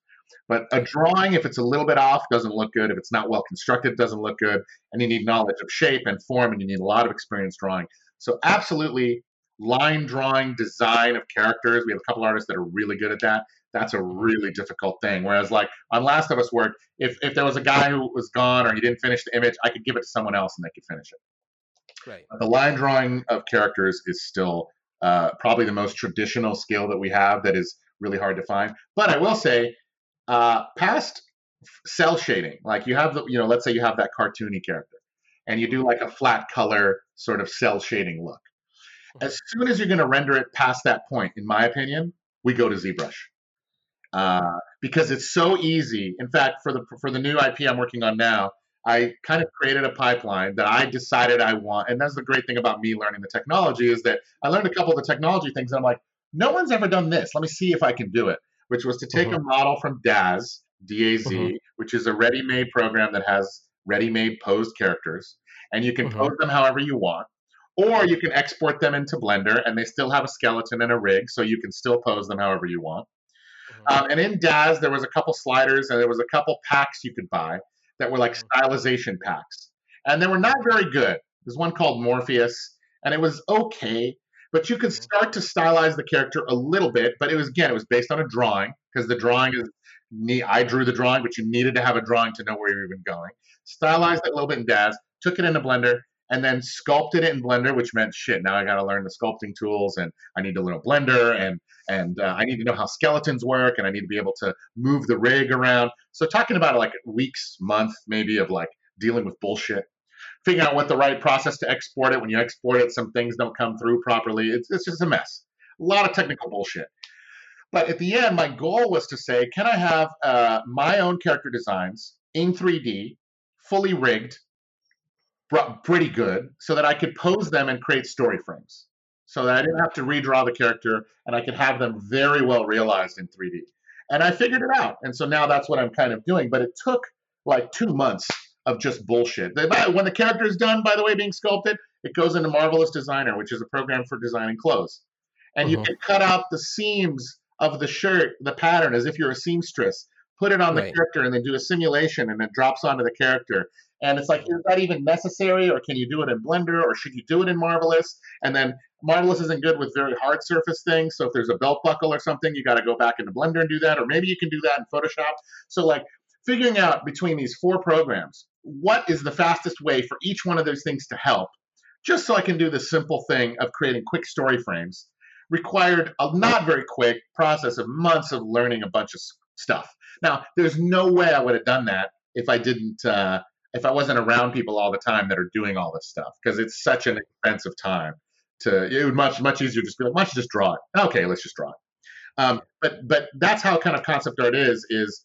But a drawing, if it's a little bit off, doesn't look good. If it's not well constructed, doesn't look good. And you need knowledge of shape and form, and you need a lot of experience drawing. So, absolutely, line drawing, design of characters. We have a couple artists that are really good at that. That's a really difficult thing. Whereas, like on Last of Us work, if, if there was a guy who was gone or he didn't finish the image, I could give it to someone else and they could finish it. Right. The line drawing of characters is still uh, probably the most traditional skill that we have that is really hard to find. But I will say, uh, past cel shading, like you have the, you know, let's say you have that cartoony character, and you do like a flat color sort of cel shading look. As soon as you're going to render it past that point, in my opinion, we go to ZBrush. Uh, because it's so easy. In fact, for the for the new IP I'm working on now, I kind of created a pipeline that I decided I want. And that's the great thing about me learning the technology is that I learned a couple of the technology things, and I'm like, no one's ever done this. Let me see if I can do it. Which was to take mm-hmm. a model from Daz, DAZ, mm-hmm. which is a ready-made program that has ready-made posed characters, and you can mm-hmm. pose them however you want. Or you can export them into Blender, and they still have a skeleton and a rig, so you can still pose them however you want. Mm-hmm. Um, and in Daz, there was a couple sliders, and there was a couple packs you could buy that were like mm-hmm. stylization packs, and they were not very good. There's one called Morpheus, and it was okay, but you could mm-hmm. start to stylize the character a little bit. But it was again, it was based on a drawing because the drawing is. Me, I drew the drawing, but you needed to have a drawing to know where you're even going. Stylized it a little bit in Daz, took it into Blender, and then sculpted it in Blender, which meant shit. Now I got to learn the sculpting tools, and I need to learn Blender, and and uh, I need to know how skeletons work, and I need to be able to move the rig around. So talking about like weeks, month, maybe of like dealing with bullshit, figuring out what the right process to export it. When you export it, some things don't come through properly. It's it's just a mess. A lot of technical bullshit. But at the end, my goal was to say, can I have uh, my own character designs in 3D, fully rigged, pretty good so that I could pose them and create story frames. So that I didn't have to redraw the character and I could have them very well realized in 3D. And I figured it out. And so now that's what I'm kind of doing. But it took like two months of just bullshit. When the character is done, by the way, being sculpted, it goes into Marvelous Designer, which is a program for designing clothes. And uh-huh. you can cut out the seams of the shirt, the pattern, as if you're a seamstress, put it on the right. character, and then do a simulation, and it drops onto the character. And it's like, is that even necessary, or can you do it in Blender, or should you do it in Marvelous? And then Marvelous isn't good with very hard surface things. So if there's a belt buckle or something, you got to go back into Blender and do that, or maybe you can do that in Photoshop. So like figuring out between these four programs, what is the fastest way for each one of those things to help, just so I can do the simple thing of creating quick story frames, required a not very quick process of months of learning a bunch of stuff. Now, there's no way I would have done that if I didn't. Uh, if I wasn't around people all the time that are doing all this stuff because it's such an expensive time to it would much much easier just be like why don't you just draw it okay let's just draw it um, but but that's how kind of concept art is is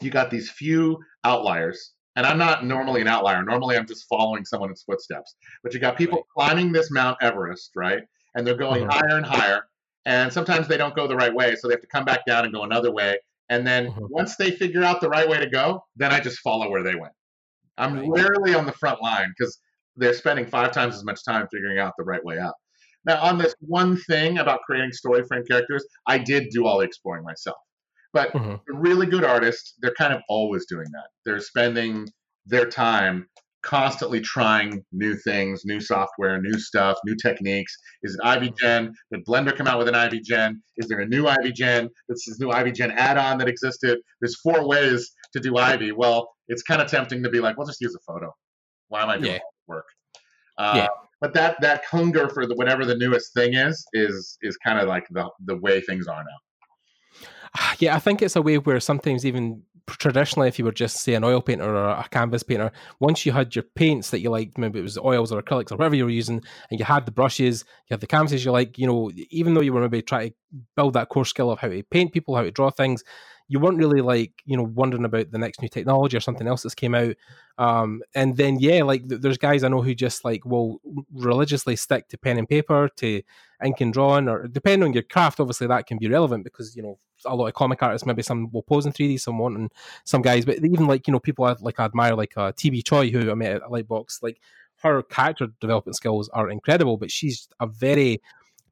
you got these few outliers and i'm not normally an outlier normally i'm just following someone's footsteps but you got people right. climbing this mount everest right and they're going mm-hmm. higher and higher and sometimes they don't go the right way so they have to come back down and go another way and then mm-hmm. once they figure out the right way to go then i just follow where they went I'm rarely on the front line because they're spending five times as much time figuring out the right way out. Now, on this one thing about creating story frame characters, I did do all the exploring myself. But mm-hmm. really good artists, they're kind of always doing that. They're spending their time constantly trying new things, new software, new stuff, new techniques. Is it Ivy Gen? Did Blender come out with an Ivy Gen? Is there a new Ivy Gen? This is new Ivy Gen add-on that existed. There's four ways to do Ivy. Well, it's kind of tempting to be like, well, just use a photo. Why am I doing yeah. work? Uh, yeah. But that that hunger for the whatever the newest thing is is is kind of like the the way things are now. Yeah, I think it's a way where sometimes even traditionally, if you were just say an oil painter or a canvas painter, once you had your paints that you liked, maybe it was oils or acrylics or whatever you were using, and you had the brushes, you had the canvases you like, you know, even though you were maybe trying to build that core skill of how to paint people, how to draw things, you weren't really like you know wondering about the next new technology or something else that's came out. Um, and then yeah like th- there's guys i know who just like will religiously stick to pen and paper to ink and drawing or depending on your craft obviously that can be relevant because you know a lot of comic artists maybe some will pose in 3d some won't and some guys but even like you know people I, like I admire like uh, tb choi who i met at lightbox like her character development skills are incredible but she's a very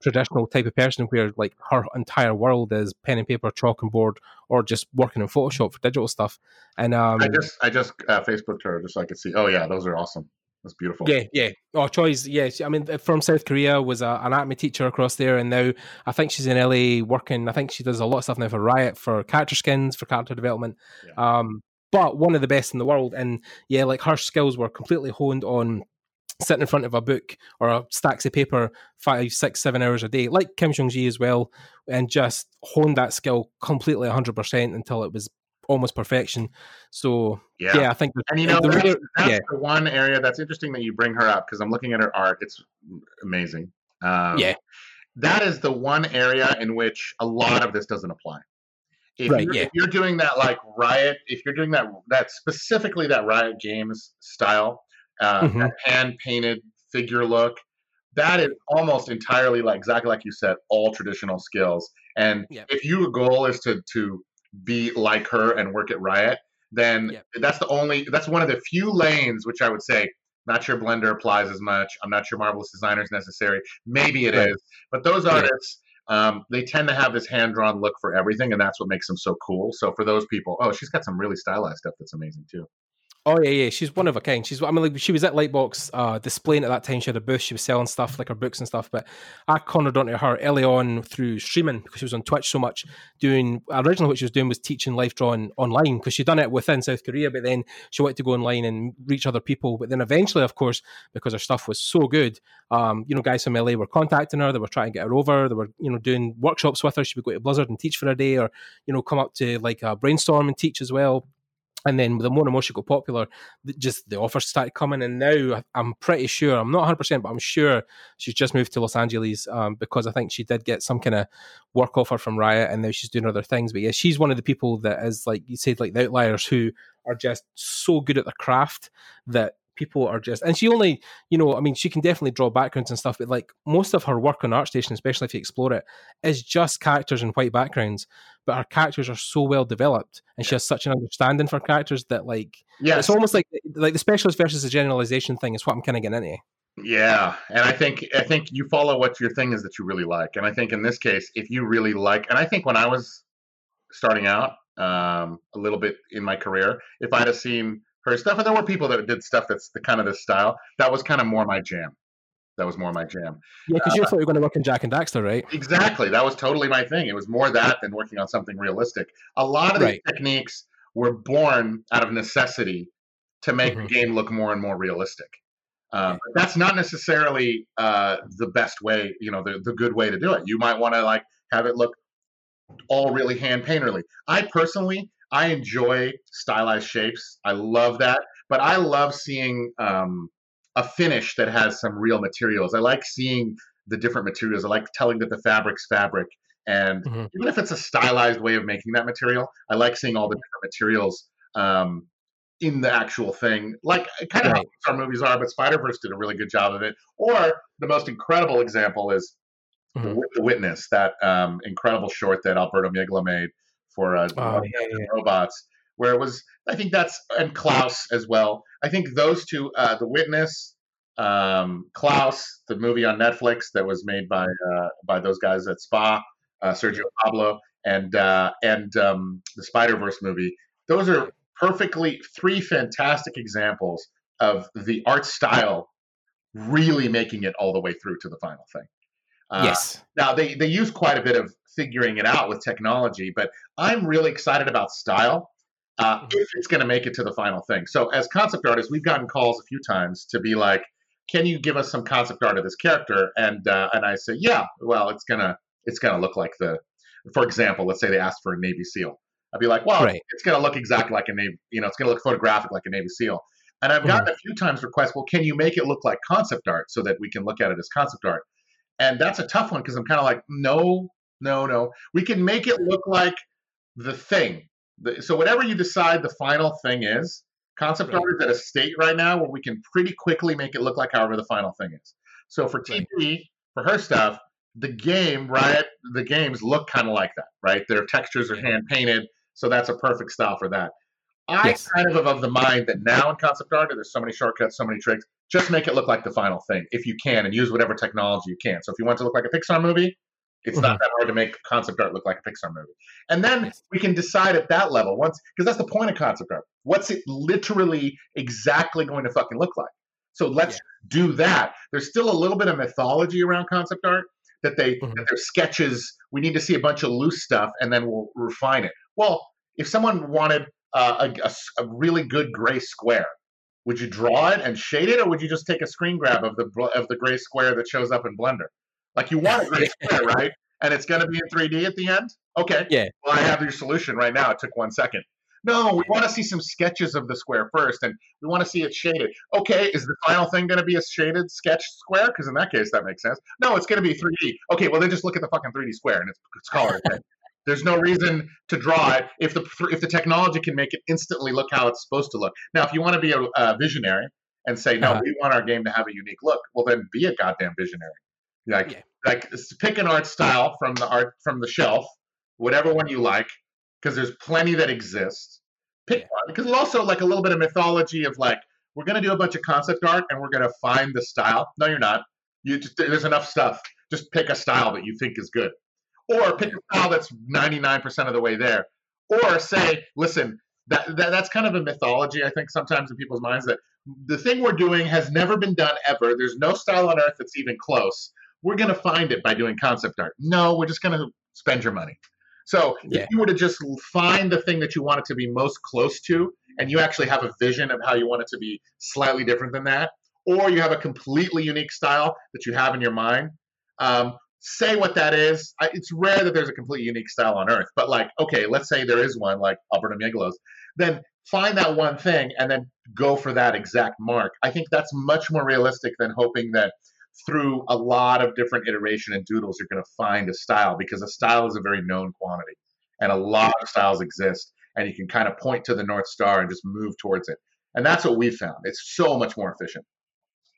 traditional type of person where like her entire world is pen and paper, chalk and board, or just working in Photoshop for digital stuff. And um, I just I just uh, Facebooked her just so I could see. Oh yeah, those are awesome. That's beautiful. Yeah, yeah. Oh, Choi's, yeah. I mean, from South Korea, was a, an anatomy teacher across there, and now I think she's in LA working. I think she does a lot of stuff now for Riot for character skins for character development. Yeah. Um, but one of the best in the world, and yeah, like her skills were completely honed on sitting in front of a book or a stacks of paper five, six, seven hours a day, like Kim Jung Gi as well, and just honed that skill completely 100% until it was almost perfection. So yeah, yeah I think. And you know, that's, that's yeah. the one area that's interesting that you bring her up because I'm looking at her art. It's amazing. Um, yeah, that is the one area in which a lot of this doesn't apply. If, right, you're, yeah. if you're doing that like Riot, if you're doing that that specifically that Riot Games style, uh, mm-hmm. that hand painted figure look, that is almost entirely like exactly like you said, all traditional skills. And yep. if your goal is to to be like her and work at Riot, then yep. that's the only that's one of the few lanes which I would say not sure Blender applies as much. I'm not sure Marvelous Designer is necessary. Maybe it right. is, but those artists um, they tend to have this hand drawn look for everything, and that's what makes them so cool. So for those people, oh, she's got some really stylized stuff that's amazing too. Oh yeah, yeah, she's one of a kind. She's I mean, like she was at Lightbox uh, displaying at that time. She had a booth. She was selling stuff like her books and stuff. But I cornered onto her early on through streaming because she was on Twitch so much. Doing originally what she was doing was teaching life drawing online because she'd done it within South Korea, but then she wanted to go online and reach other people. But then eventually, of course, because her stuff was so good, um, you know, guys from LA were contacting her. They were trying to get her over. They were you know doing workshops with her. She would go to Blizzard and teach for a day, or you know come up to like a brainstorm and teach as well and then the more and more she got popular, just the offers started coming. And now I'm pretty sure, I'm not 100%, but I'm sure she's just moved to Los Angeles um, because I think she did get some kind of work offer from Riot and now she's doing other things. But yeah, she's one of the people that is like you said, like the outliers who are just so good at the craft that people are just and she only you know i mean she can definitely draw backgrounds and stuff but like most of her work on artstation especially if you explore it is just characters in white backgrounds but her characters are so well developed and she has such an understanding for characters that like yeah it's almost like like the specialist versus the generalization thing is what i'm kind of getting into yeah and i think i think you follow what your thing is that you really like and i think in this case if you really like and i think when i was starting out um, a little bit in my career if i'd have seen her stuff. And there were people that did stuff that's the kind of this style. That was kind of more my jam. That was more my jam. Yeah, because uh, you thought you were going to work in Jak and Daxter, right? Exactly. That was totally my thing. It was more that than working on something realistic. A lot of right. these techniques were born out of necessity to make mm-hmm. the game look more and more realistic. Um, that's not necessarily uh, the best way, you know, the, the good way to do it. You might want to like have it look all really hand painterly. I personally I enjoy stylized shapes. I love that, but I love seeing um, a finish that has some real materials. I like seeing the different materials. I like telling that the fabric's fabric, and mm-hmm. even if it's a stylized way of making that material, I like seeing all the different materials um, in the actual thing. Like kind of right. how our movies are, but Spider Verse did a really good job of it. Or the most incredible example is mm-hmm. the Witness, that um, incredible short that Alberto Mielgo made for uh, oh, yeah, yeah. robots, where it was. I think that's and Klaus as well. I think those two, uh, The Witness, um, Klaus, the movie on Netflix that was made by uh, by those guys at Spa, uh, Sergio Pablo, and uh, and um, the Spider Verse movie. Those are perfectly three fantastic examples of the art style really making it all the way through to the final thing. Uh, yes. Now they they use quite a bit of figuring it out with technology. But I'm really excited about style uh, mm-hmm. if it's going to make it to the final thing. So as concept artists, we've gotten calls a few times to be like, "Can you give us some concept art of this character?" And uh, and I say, "Yeah, well, it's gonna it's gonna look like the, for example, let's say they asked for a Navy SEAL." I'd be like, "Well, right. it's gonna look exactly like a Navy, you know, it's gonna look photographic like a Navy SEAL." And I've gotten mm-hmm. a few times requests, "Well, can you make it look like concept art so that we can look at it as concept art?" And that's a tough one because I'm kind of like, no, no, no. We can make it look like the thing. So whatever you decide the final thing is, concept art is at a state right now where we can pretty quickly make it look like however the final thing is. So for TP, for her stuff, the game, Riot, the games look kind of like that, right? Their textures are hand painted, so that's a perfect style for that. I yes. kind of am of the mind that now in concept art, there's so many shortcuts, so many tricks. Just make it look like the final thing if you can, and use whatever technology you can. So if you want to look like a Pixar movie, it's mm-hmm. not that hard to make concept art look like a Pixar movie. And then we can decide at that level once, because that's the point of concept art. What's it literally exactly going to fucking look like? So let's yeah. do that. There's still a little bit of mythology around concept art that they mm-hmm. that their sketches. We need to see a bunch of loose stuff and then we'll refine it. Well, if someone wanted uh, a, a, a really good gray square Would you draw it and shade it, or would you just take a screen grab of the of the gray square that shows up in Blender? Like you want a gray square, right? And it's going to be in 3D at the end. Okay. Yeah. Well, I have your solution right now. It took one second. No, we want to see some sketches of the square first, and we want to see it shaded. Okay, is the final thing going to be a shaded sketch square? Because in that case, that makes sense. No, it's going to be 3D. Okay, well then just look at the fucking 3D square and it's, it's colored. There's no reason to draw it if the if the technology can make it instantly look how it's supposed to look. Now, if you want to be a, a visionary and say no, uh-huh. we want our game to have a unique look, well then be a goddamn visionary. Like yeah. like pick an art style from the art from the shelf, whatever one you like, because there's plenty that exist. Pick yeah. one because it's also like a little bit of mythology of like we're gonna do a bunch of concept art and we're gonna find the style. No, you're not. You just, there's enough stuff. Just pick a style that you think is good or pick a style that's 99% of the way there. Or say listen that, that that's kind of a mythology i think sometimes in people's minds that the thing we're doing has never been done ever. There's no style on earth that's even close. We're going to find it by doing concept art. No we're just going to spend your money. So yeah. if you were to just find the thing that you want it to be most close to and you actually have a vision of how you want it to be slightly different than that or you have a completely unique style that you have in your mind um, say what that is. I, it's rare that there's a completely unique style on Earth, but like, okay, let's say there is one, like Alberto Mielgo's, then find that one thing and then go for that exact mark. I think that's much more realistic than hoping that through a lot of different iteration and doodles you're going to find a style because a style is a very known quantity and a lot of styles exist and you can kind of point to the north star and just move towards it and that's what we found it's so much more efficient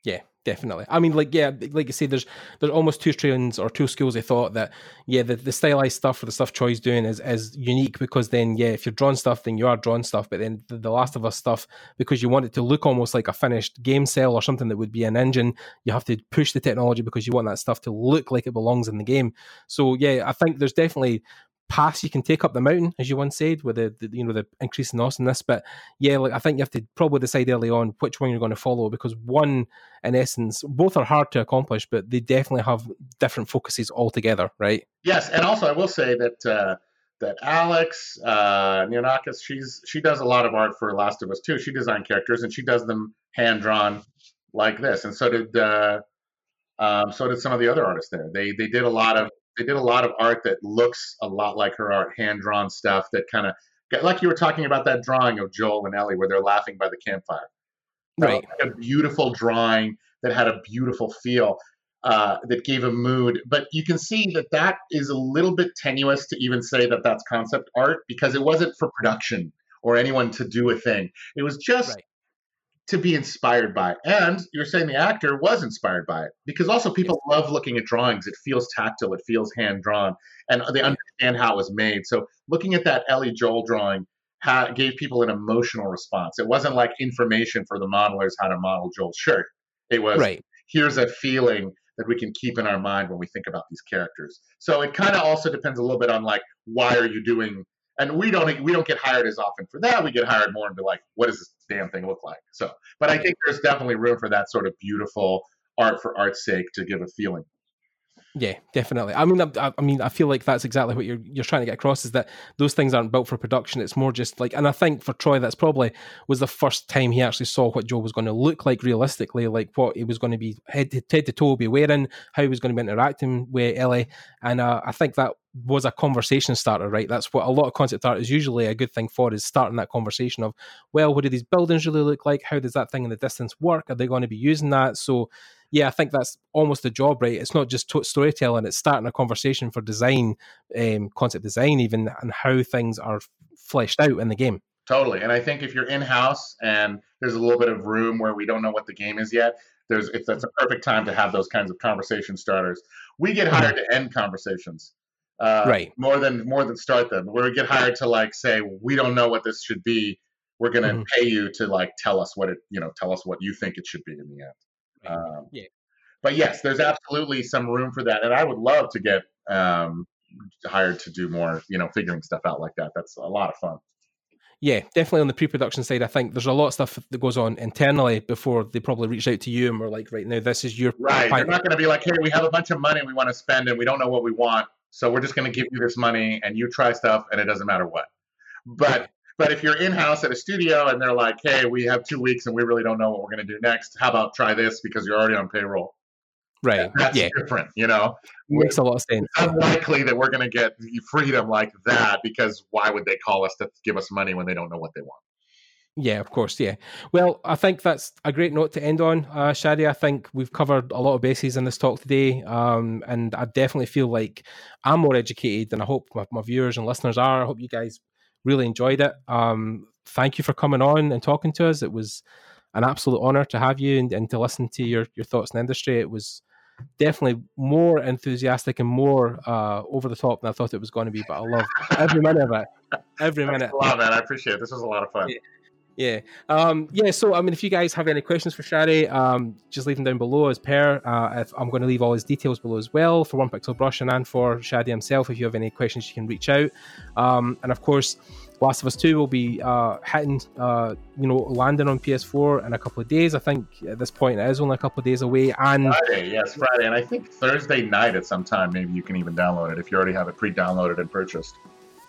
yeah, definitely. I mean, like, yeah, like you say, there's there's almost two strands or two schools of thought that, yeah, the, the stylized stuff or the stuff Troy's doing is is unique because then, yeah, if you're drawing stuff, then you are drawing stuff. But then the, the, Last of Us stuff, because you want it to look almost like a finished game cell or something that would be an engine, you have to push the technology because you want that stuff to look like it belongs in the game. So, yeah, I think there's definitely pass you can take up the mountain, as you once said, with the, the, you know the increase in awesomeness. But yeah, like I think you have to probably decide early on which one you're going to follow because one, in essence, both are hard to accomplish, but they definitely have different focuses altogether, right? Yes, and also I will say that uh, that Alex uh, Neonakis, she's she does a lot of art for Last of Us too. She designed characters and she does them hand drawn like this, and so did. Uh, um, so did some of the other artists there. They they did a lot of they did a lot of art that looks a lot like her art, hand drawn stuff that kind of like you were talking about that drawing of Joel and Ellie where they're laughing by the campfire. Right. Like a beautiful drawing that had a beautiful feel uh, that gave a mood. But you can see that that is a little bit tenuous to even say that that's concept art because it wasn't for production or anyone to do a thing. It was just right to be inspired by. And you're saying the actor was inspired by it because also people yes. love looking at drawings. It feels tactile, it feels hand drawn, and they understand how it was made. So looking at that Ellie Joel drawing gave people an emotional response. It wasn't like information for the modelers how to model Joel's shirt. It was right. here's a feeling that we can keep in our mind when we think about these characters. So it kind of also depends a little bit on like why are you doing and we don't we don't get hired as often for that. We get hired more into like what does this damn thing look like? So, but I think there's definitely room for that sort of beautiful art for art's sake to give a feeling. Yeah, definitely. I mean, I, I, mean, I feel like that's exactly what you're you're trying to get across is that those things aren't built for production. It's more just like, and I think for Troy, that's probably was the first time he actually saw what Joe was going to look like realistically, like what he was going to be head to, head to toe be wearing, how he was going to be interacting with Ellie, and uh, I think that was a conversation starter, right? That's what a lot of concept art is usually a good thing for is starting that conversation of, well, what do these buildings really look like? How does that thing in the distance work? Are they going to be using that? So yeah, I think that's almost the job, right? It's not just storytelling; it's starting a conversation for design, um, concept design, even, and how things are fleshed out in the game. Totally, and I think if you're in house and there's a little bit of room where we don't know what the game is yet, there's it's that's a perfect time to have those kinds of conversation starters. We get hired to end conversations, uh, right? More than more than start them. Where we get hired to like say we don't know what this should be. We're going to mm-hmm. pay you to like tell us what it you know tell us what you think it should be in the end. Um, yeah. But yes, there's absolutely some room for that, and I would love to get um, hired to do more, you know, figuring stuff out like that. That's a lot of fun. Yeah, definitely on the pre-production side, I think there's a lot of stuff that goes on internally before they probably reach out to you and we're like, right now, this is your right. They're not going to be like, hey, we have a bunch of money we want to spend and we don't know what we want, so we're just going to give you this money and you try stuff and it doesn't matter what. But But if you're in house at a studio and they're like, hey, we have two weeks and we really don't know what we're going to do next, how about try this because you're already on payroll? Right. That's yeah. different, you know? Makes a lot of sense. It's unlikely that we're going to get freedom like that because why would they call us to give us money when they don't know what they want? Yeah, of course. Yeah. Well, I think that's a great note to end on, uh, Shaddy. I think we've covered a lot of bases in this talk today, um, and I definitely feel like I'm more educated, and I hope my, my viewers and listeners are. I hope you guys really enjoyed it. Um, thank you for coming on and talking to us. It was an absolute honor to have you and, and to listen to your your thoughts in the industry. It was definitely more enthusiastic and more uh, over the top than I thought it was going to be. But I love every minute of it. Every minute. a lot, man. I appreciate it. This was a lot of fun. Yeah. Um, yeah. So, I mean, if you guys have any questions for Shaddy, um, just leave them down below as per. Uh, if, I'm going to leave all his details below as well for One Pixel Brush and for Shaddy himself. If you have any questions, you can reach out. Um, and of course, Last of Us 2 will be uh, hitting, uh, you know, landing on PS4 in a couple of days. I think at this point it is only a couple of days away. And Friday, yes, Friday. And I think Thursday night at some time, maybe you can even download it if you already have it pre downloaded and purchased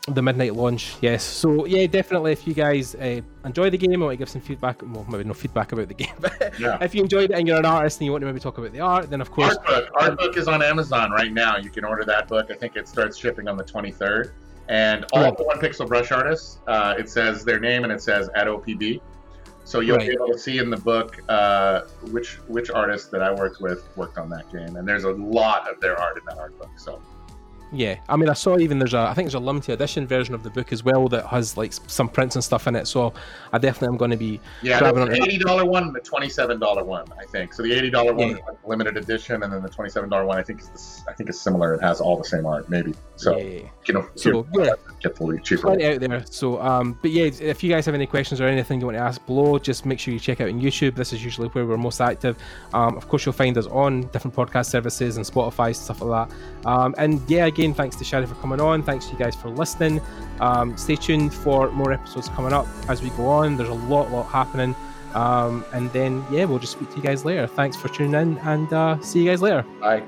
the midnight launch. Yes. So yeah, definitely. If you guys uh, enjoy the game, I want to give some feedback. Well, maybe no feedback about the game, but yeah. if you enjoyed it and you're an artist and you want to maybe talk about the art, then of course. Art book. Art book is on Amazon right now. You can order that book. I think it starts shipping on the 23rd. And all right. the one pixel brush artists, uh, it says their name and it says at OPB. So you'll right. be able to see in the book uh, which which artist that I worked with worked on that game, and there's a lot of their art in that art book. So yeah, I mean, I saw even there's a, I think there's a limited edition version of the book as well that has like some prints and stuff in it. So I definitely am going to be yeah, grabbing the eighty dollar one, the twenty seven dollar one, I think. So the eighty dollar one is like limited edition, and then the twenty seven dollar one, I think is this, I think is similar. It has all the same art, maybe. So yeah, you know, so yeah, get the cheaper. Plenty out there. So um, but yeah, if you guys have any questions or anything you want to ask below, just make sure you check out on YouTube. This is usually where we're most active. Um, of course, you'll find us on different podcast services and Spotify stuff like that. Um, and yeah, again, thanks to Shaddy for coming on. Thanks to you guys for listening. Um, stay tuned for more episodes coming up as we go on. There's a lot, lot happening. Um, and then, yeah, we'll just speak to you guys later. Thanks for tuning in and uh, see you guys later. Bye.